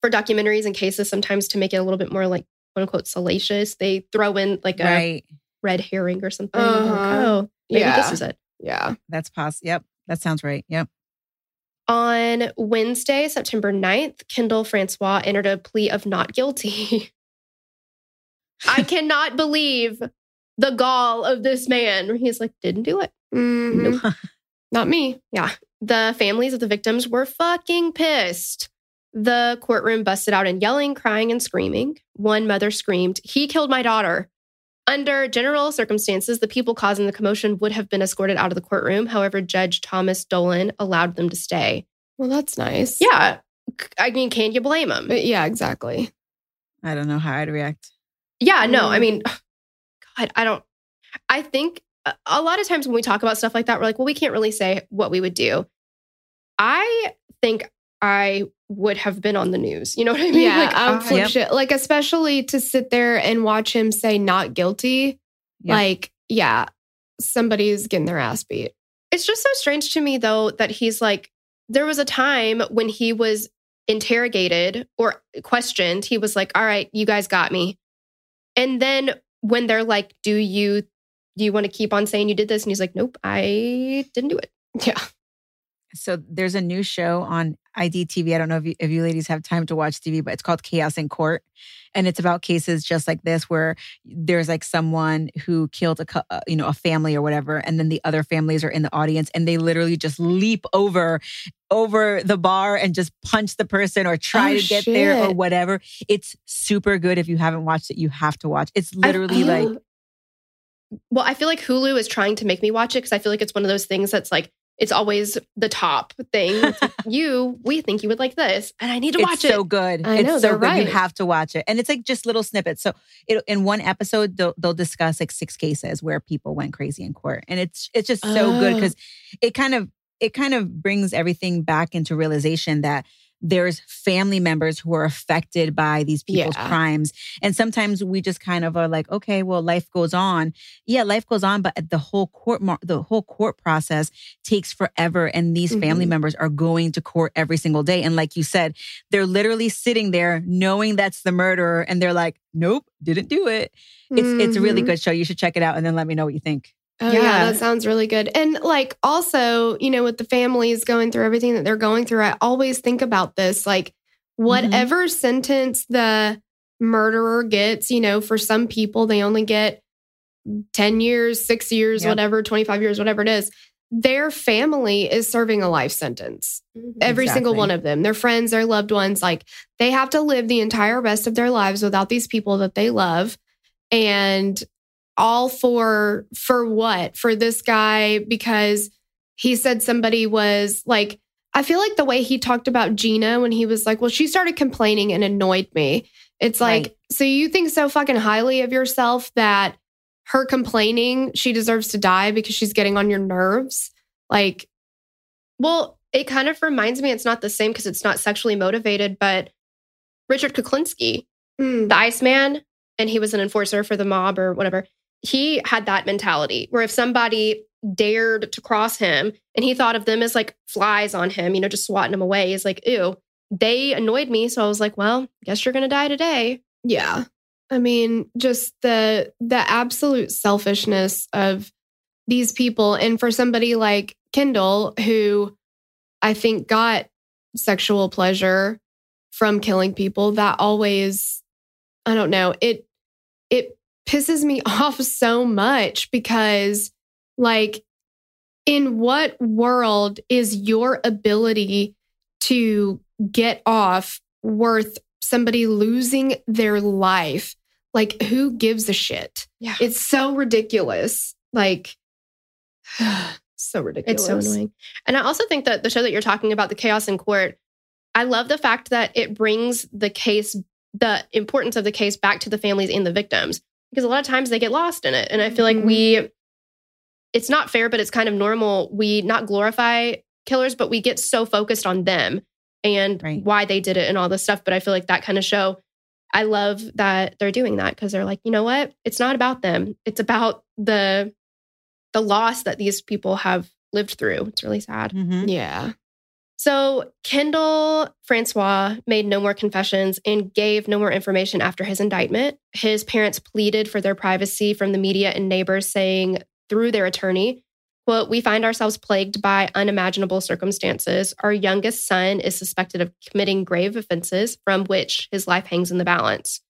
for documentaries and cases, sometimes to make it a little bit more like quote unquote salacious, they throw in like a Right. red herring or something. I'm like, Uh-huh. oh, maybe this Yeah. is it. Yeah. That's possible. Yep. That sounds right. Yep. On Wednesday, September 9th, Kendall Francois entered a plea of not guilty. I cannot believe the gall of this man. He's like, didn't do it. Mhm. Not me. Yeah. The families of the victims were fucking pissed. The courtroom busted out in yelling, crying, and screaming. One mother screamed, He killed my daughter. Under general circumstances, the people causing the commotion would have been escorted out of the courtroom. However, Judge Thomas Dolan allowed them to stay. Well, that's nice. Yeah. I mean, can you blame him? But yeah, exactly. I don't know how I'd react. Yeah, no, I Mm. mean, God, I don't, I think a- a lot of times when we talk about stuff like that, we're like, well, we can't really say what we would do. I think I would have been on the news. You know what I mean? Yeah, Like, I would flip Yep. shit. Like, especially to sit there and watch him say not guilty. Yep. Like, yeah, somebody's getting their ass beat. It's just so strange to me, though, that he's like, there was a time when he was interrogated or questioned. He was like, all right, you guys got me. And then when they're like, do you, do you want to keep on saying you did this? And he's like, nope, I didn't do it. Yeah. So there's a new show on IDTV. I don't know if you, if you ladies have time to watch TV, but it's called Chaos in Court, and it's about cases just like this where there's like someone who killed a uh, you know a family or whatever, and then the other families are in the audience, and they literally just leap over over the bar and just punch the person or try Oh, to get there or whatever. It's super good. If you haven't watched it, you have to watch. It's literally I- like well, I feel like Hulu is trying to make me watch it because I feel like it's one of those things that's like, it's always the top thing. You, we think you would like this, and I need to it's watch so it. So good. I it's know, so they're good. right. You have to watch it, and it's like just little snippets. So it, in one episode, they'll, they'll discuss like six cases where people went crazy in court, and it's it's just so good Oh. because it kind of it kind of brings everything back into realization that there's family members who are affected by these people's Yeah. crimes. And sometimes we just kind of are like okay well life goes on. Yeah life goes on but the whole court mar- the whole court process takes forever and these family Mhm. members are going to court every single day. And like you said they're literally sitting there knowing that's the murderer and they're like nope didn't do it. It's it's a really good show. You should check it out and then let me know what you think Oh, yeah. Yeah. that sounds really good. And like also, you know, with the families going through everything that they're going through, I always think about this like mm-hmm. whatever sentence the murderer gets, you know, for some people, they only get 10 years, six years, Yep. whatever, 25 years, whatever it is. Their family is serving a life sentence. Mm-hmm. Every single one of them, their friends, their loved ones, like they have to live the entire rest of their lives without these people that they love. And all for for what? For this guy because he said somebody was like I feel like the way he talked about Gina when he was like, "Well, she started complaining and annoyed me." It's like, Right. so you think so fucking highly of yourself that her complaining, she deserves to die because she's getting on your nerves? Like, Well, it kind of reminds me, it's not the same because it's not sexually motivated, but Richard Kuklinski, mm, the Iceman, and he was an enforcer for the mob or whatever. He had that mentality where if somebody dared to cross him and he thought of them as like flies on him, you know, just swatting them away, he's like, ew, they annoyed me. So I was like, well, guess you're going to die today. Yeah. I mean, just the the absolute selfishness of these people and for somebody like Kendall who I think got sexual pleasure from killing people that always I don't know, it pisses me off so much because like in what world is your ability to get off worth somebody losing their life. Like, who gives a shit? Yeah. It's so ridiculous. Like, so ridiculous. It's so annoying. And I also think that the show that you're talking about, the chaos in court, I love the fact that it brings the case, the importance of the case back to the families and the victims. Because a lot of times they get lost in it. And I feel like we, it's not fair, but it's kind of normal. We not glorify killers, but we get so focused on them and Right. why they did it and all this stuff. But I feel like that kind of show, I love that they're doing that because they're like, you know what? It's not about them. It's about the the loss that these people have lived through. It's really sad. Mhm. Yeah. So, Kendall Francois made no more confessions and gave no more information after his indictment. His parents pleaded for their privacy from the media and neighbors, saying through their attorney, quote, We find ourselves plagued by unimaginable circumstances. Our youngest son is suspected of committing grave offenses from which his life hangs in the balance.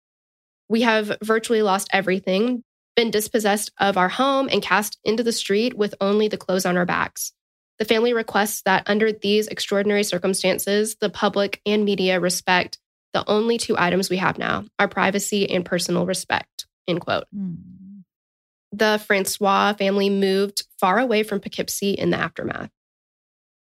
We have virtually lost everything, been dispossessed of our home, and cast into the street with only the clothes on our backs. The family requests that under these extraordinary circumstances, the public and media respect the only two items we have now our privacy and personal respect. End quote. Mm. The Francois family moved far away from Poughkeepsie in the aftermath.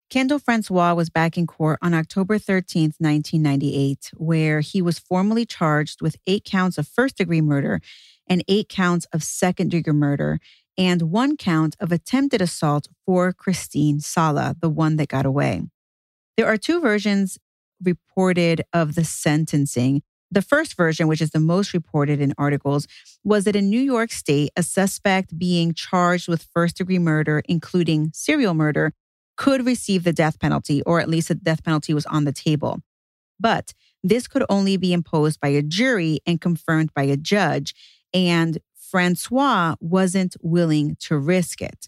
Kendall Francois was back in court on October 13th, 1998, where he was formally charged with eight counts of first degree murder and eight counts of second degree murder and one count of attempted assault for Christine Sala, the one that got away. There are two versions reported of the sentencing. The first version, which is the most reported in articles, was that in New York State, a suspect being charged with first degree murder, including serial murder, could receive the death penalty, or at least the death penalty was on the table. But this could only be imposed by a jury and confirmed by a judge. And Francois wasn't willing to risk it.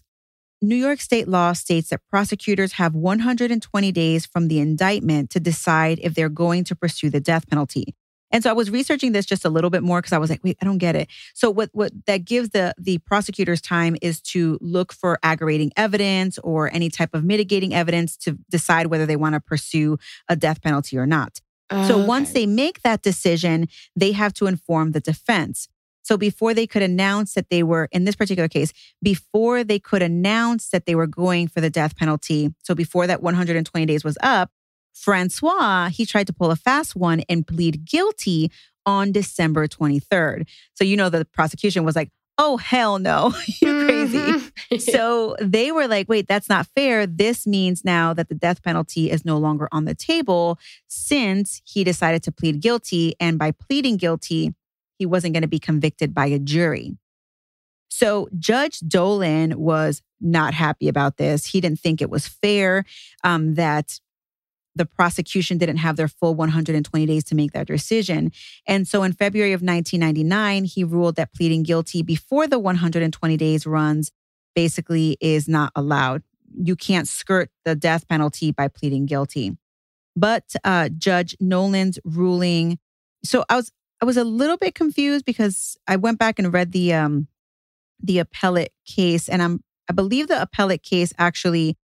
New York state law states that prosecutors have 120 days from the indictment to decide if they're going to pursue the death penalty. And so I was researching this just a little bit more because I was like, wait, I don't get it. So what what that gives the the prosecutors time is to look for aggravating evidence or any type of mitigating evidence to decide whether they want to pursue a death penalty or not. So oh, once they make that decision, they have to inform the defense. So before they could announce that they were, in this particular case, before they could announce that they were going for the death penalty, so before that 120 days was up, Francois, he tried to pull a fast one and plead guilty on December 23rd. So, you know, the prosecution was like, oh, hell no, you're crazy. Mhm. So they were like, wait, that's not fair. This means now that the death penalty is no longer on the table since he decided to plead guilty. And by pleading guilty, he wasn't going to be convicted by a jury. So Judge Dolan was not happy about this. He didn't think it was fair um, that the prosecution didn't have their full 120 days to make that decision. And so in February of 1999, he ruled that pleading guilty before the 120 days runs basically is not allowed. You can't skirt the death penalty by pleading guilty. But uh, Judge Nolan's ruling, so I was I was a little bit confused because I went back and read the um the appellate case, and I'm I believe the appellate case actually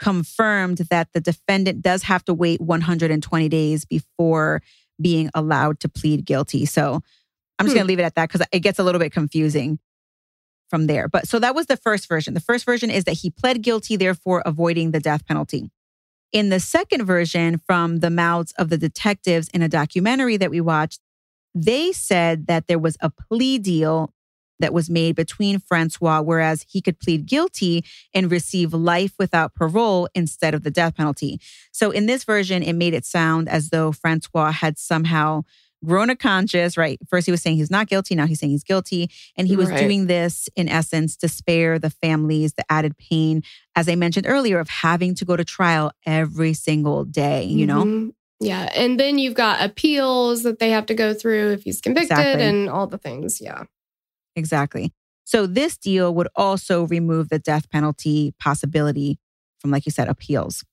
confirmed that the defendant does have to wait 120 days before being allowed to plead guilty. So I'm just Hmm. going to leave it at that because it gets a little bit confusing from there. But so that was the first version. The first version is that he pled guilty, therefore avoiding the death penalty. In the second version, from the mouths of the detectives in a documentary that we watched, they said that there was a plea deal that was made between Francois, whereas he could plead guilty and receive life without parole instead of the death penalty. So in this version, it made it sound as though Francois had somehow grown a conscience, right? First, he was saying he's not guilty. Now he's saying he's guilty. And he was Right. doing this in essence to spare the families the added pain, as I mentioned earlier, of having to go to trial every single day, you know? Mm-hmm. Yeah. And then you've got appeals that they have to go through if he's convicted Exactly. and all the things. Yeah. Exactly. So this deal would also remove the death penalty possibility from, like you said, appeals.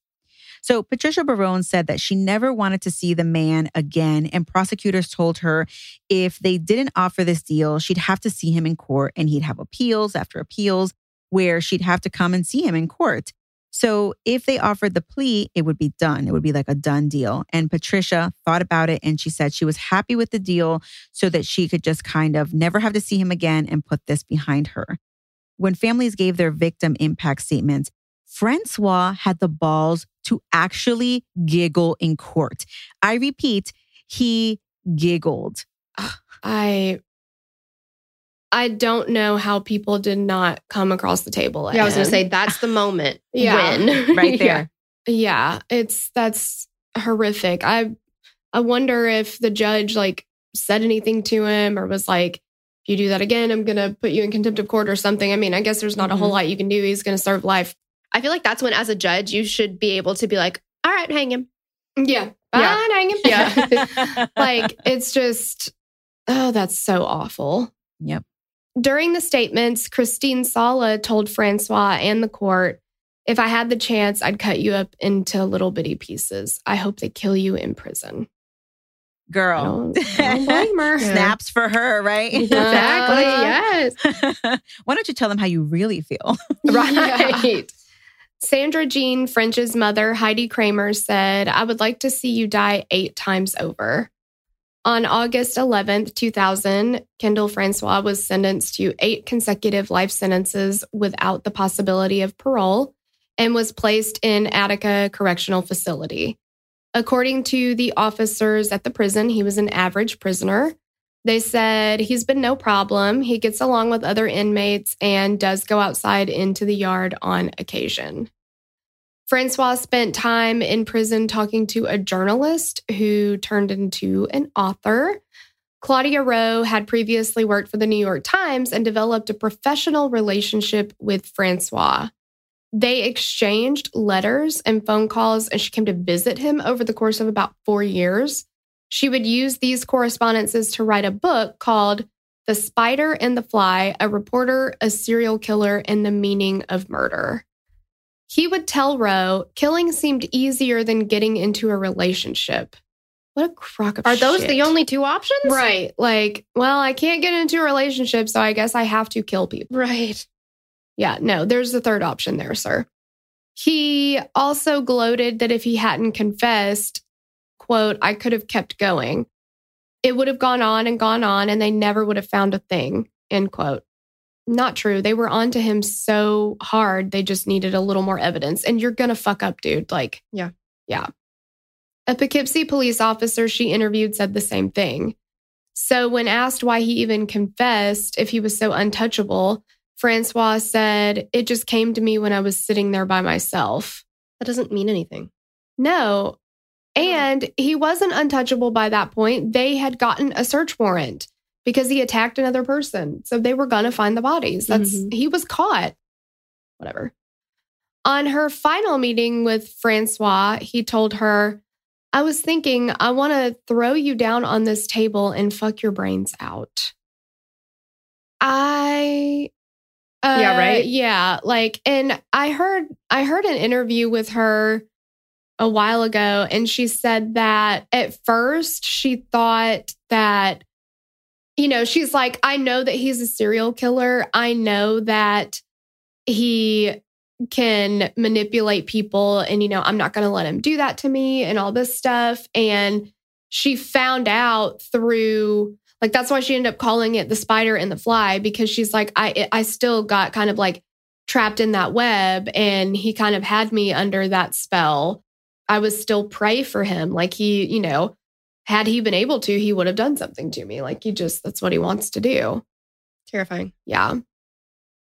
So Patricia Barone said that she never wanted to see the man again, and prosecutors told her if they didn't offer this deal, she'd have to see him in court and he'd have appeals after appeals where she'd have to come and see him in court. So if they offered the plea, it would be done. It would be like a done deal. And Patricia thought about it and she said she was happy with the deal so that she could just kind of never have to see him again and put this behind her. When families gave their victim impact statements, Francois had the balls to actually giggle in court. I repeat, he giggled. I I don't know how people did not come across the table. Yeah, I was going to say that's the moment. Yeah. When. Right there. Yeah, it's that's horrific. I I wonder if the judge like said anything to him or was like, if you do that again, I'm going to put you in contempt of court or something. I mean, I guess there's not a whole Mhm. lot you can do. He's going to serve life. I feel like that's when, as a judge, you should be able to be like, all right, hang him. Yeah. Yeah. Hang him. Yeah. like, it's just, oh, that's so awful. Yep. During the statements, Christine Sala told Francois and the court, if I had the chance, I'd cut you up into little bitty pieces. I hope they kill you in prison. I Girl. don't, I don't. Snaps for her, right? Exactly. yes. Why don't you tell them how you really feel? Right. Sandra Jean French's mother, Heidi Kramer, said, I would like to see you die eight times over. On August 11th, 2000, Kendall Francois was sentenced to eight consecutive life sentences without the possibility of parole and was placed in Attica Correctional Facility. According to the officers at the prison, he was an average prisoner. They said he's been no problem. He gets along with other inmates and does go outside into the yard on occasion. Francois spent time in prison talking to a journalist who turned into an author. Claudia Rowe had previously worked for the New York Times and developed a professional relationship with Francois. They exchanged letters and phone calls, and she came to visit him over the course of about four years. She would use these correspondences to write a book called The Spider and the Fly A Reporter, a Serial Killer, and the Meaning of Murder. He would tell Rowe, killing seemed easier than getting into a relationship. What a crock of Are those shit. the only two options? Right. Like, well, I can't get into a relationship, so I guess I have to kill people. Right. Yeah, no, there's the third option there, sir. He also gloated that if he hadn't confessed, quote, I could have kept going. It would have gone on and gone on, and they never would have found a thing, end quote. Not true. They were onto him so hard, they just needed a little more evidence. And you're going to fuck up, dude. Like, Yeah. Yeah. A Poughkeepsie police officer she interviewed said the same thing. So, when asked why he even confessed if he was so untouchable, Francois said, It just came to me when I was sitting there by myself. That doesn't mean anything. No. And he wasn't untouchable by that point. They had gotten a search warrant because he attacked another person. So they were going to find the bodies. That's Mhm. he was caught. Whatever. On her final meeting with Francois, he told her, I was thinking, I want to throw you down on this table and fuck your brains out. I uh, Yeah, right? Yeah, like and I heard I heard an interview with her a while ago and she said that at first she thought that you know, she's like I know that he's a serial killer. I know that he can manipulate people and you know i'm not going to let him do that to me and all this stuff. And she found out through like that's why she ended up calling it the spider and the fly because she's like i i still got kind of like trapped in that web and he kind of had me under that spell. I was still prey for him. Like he you know had he been able to he would have done something to me like he just that's what he wants to do Terrifying. yeah.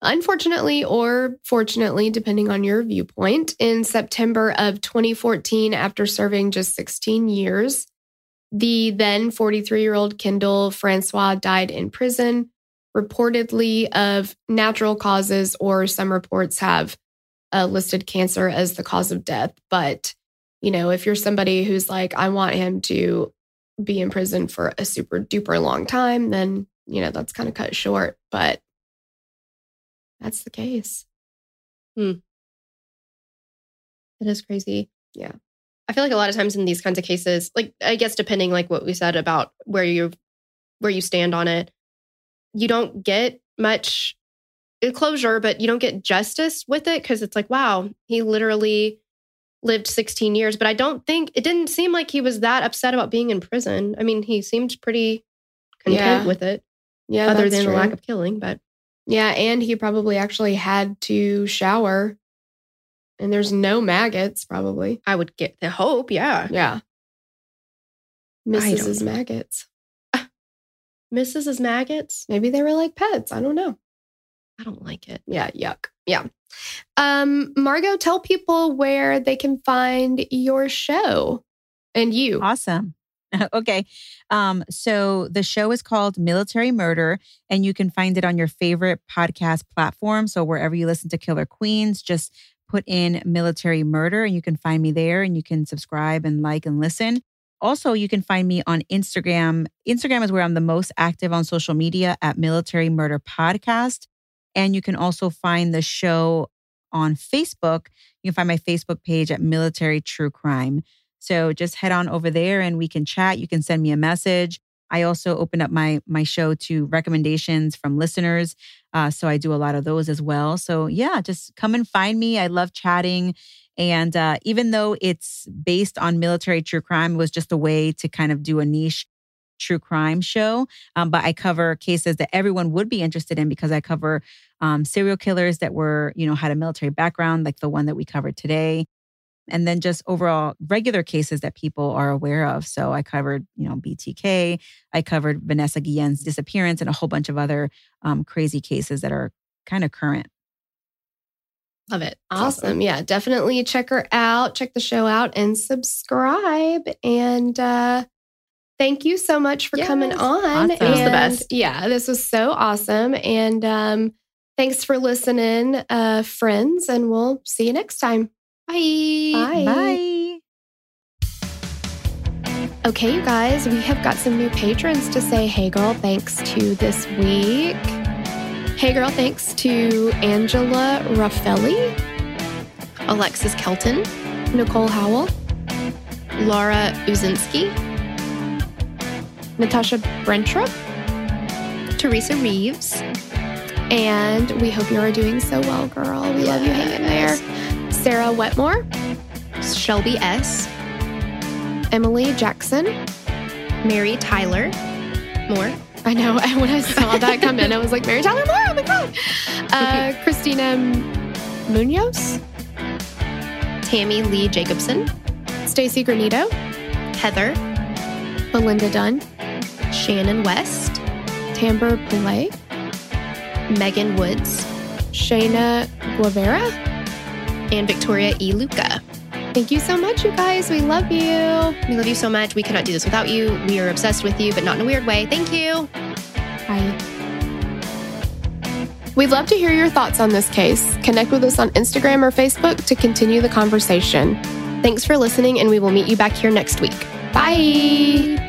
Unfortunately, or fortunately, depending on your viewpoint, in September of 2014, after serving just 16 years, the then 43 year old Kendall Francois died in prison, reportedly of natural causes, or some reports have uh, listed cancer as the cause of death. But, you know, if you're somebody who's like, I want him to be in prison for a super duper long time, then, you know, that's kind of cut short. But that's the case. Hmm. It is crazy. Yeah. I feel like a lot of times in these kinds of cases, like I guess depending like what we said about where you where you stand on it, you don't get much closure, but you don't get justice with it because it's like, wow, he literally lived 16 years. But I don't think it didn't seem like he was that upset about being in prison. I mean, he seemed pretty content Yeah. with it, Yeah. other than the lack of killing. But Yeah. And he probably actually had to shower. And there's no maggots, probably. I would get the hope, yeah. Yeah. His maggots. Mrs. is maggots. Maybe they were like pets. I don't know. I don't like it. Yeah, yuck. Yeah. Um, Margot, tell people where they can find your show and you. Awesome. okay. Um, so the show is called Military Murder, and you can find it on your favorite podcast platform. So wherever you listen to Killer Queens, just put in Military Murder, and you can find me there, and you can subscribe and like and listen. Also, you can find me on Instagram. Instagram is where I'm the most active on social media at Military Murder Podcast. And you can also find the show on Facebook. You can find my Facebook page at Military True Crime. So just head on over there and we can chat. You can send me a message. I also open up my my show to recommendations from listeners. Uh, so I do a lot of those as well. So yeah, just come and find me. I love chatting. And uh, even though it's based on military true crime, it was just a way to kind of do a niche true crime show. Um, but I cover cases that everyone would be interested in because I cover um, serial killers that were, you know, had a military background, like the one that we covered today and then just overall regular cases that people are aware of. So I covered, you know, BTK, I covered Vanessa Guillen's disappearance, and a whole bunch of other um, crazy cases that are kind of current. Love it. Awesome. awesome. Yeah, definitely check her out, check the show out, and subscribe. And uh, thank you so much for yes. coming on. Awesome. And, the best. Yeah, this was so awesome. And um, thanks for listening, uh, friends. And we'll see you next time. Bye. Bye. Bye. Okay, you guys, we have got some new patrons to say hey girl thanks to this week. Hey girl thanks to Angela Raffelli, Alexis Kelton, Nicole Howell, Laura Uzinski, Natasha Brentrup, Teresa Reeves, and we hope you are doing so well, girl. We yes. love you hanging there. Sarah Wetmore, Shelby S., Emily Jackson, Mary Tyler, Moore. I know. When I saw that come in, I was like, Mary Tyler Moore, oh my God. Uh, Christina Munoz, Tammy Lee Jacobson, Stacy Granito, Heather, Belinda Dunn, Shannon West, Tamber Pillay, Megan Woods, Shayna Guevara, and Victoria E. Luca. Thank you so much, you guys. We love you. We love you so much. We cannot do this without you. We are obsessed with you, but not in a weird way. Thank you. Bye. We'd love to hear your thoughts on this case. Connect with us on Instagram or Facebook to continue the conversation. Thanks for listening, and we will meet you back here next week. Bye.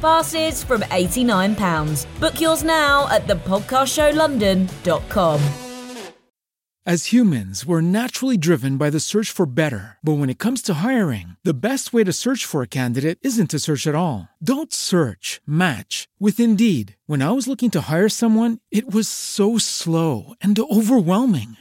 Passes from £89. Book yours now at thepodcastshowlondon.com. As humans, we're naturally driven by the search for better. But when it comes to hiring, the best way to search for a candidate isn't to search at all. Don't search, match with Indeed. When I was looking to hire someone, it was so slow and overwhelming.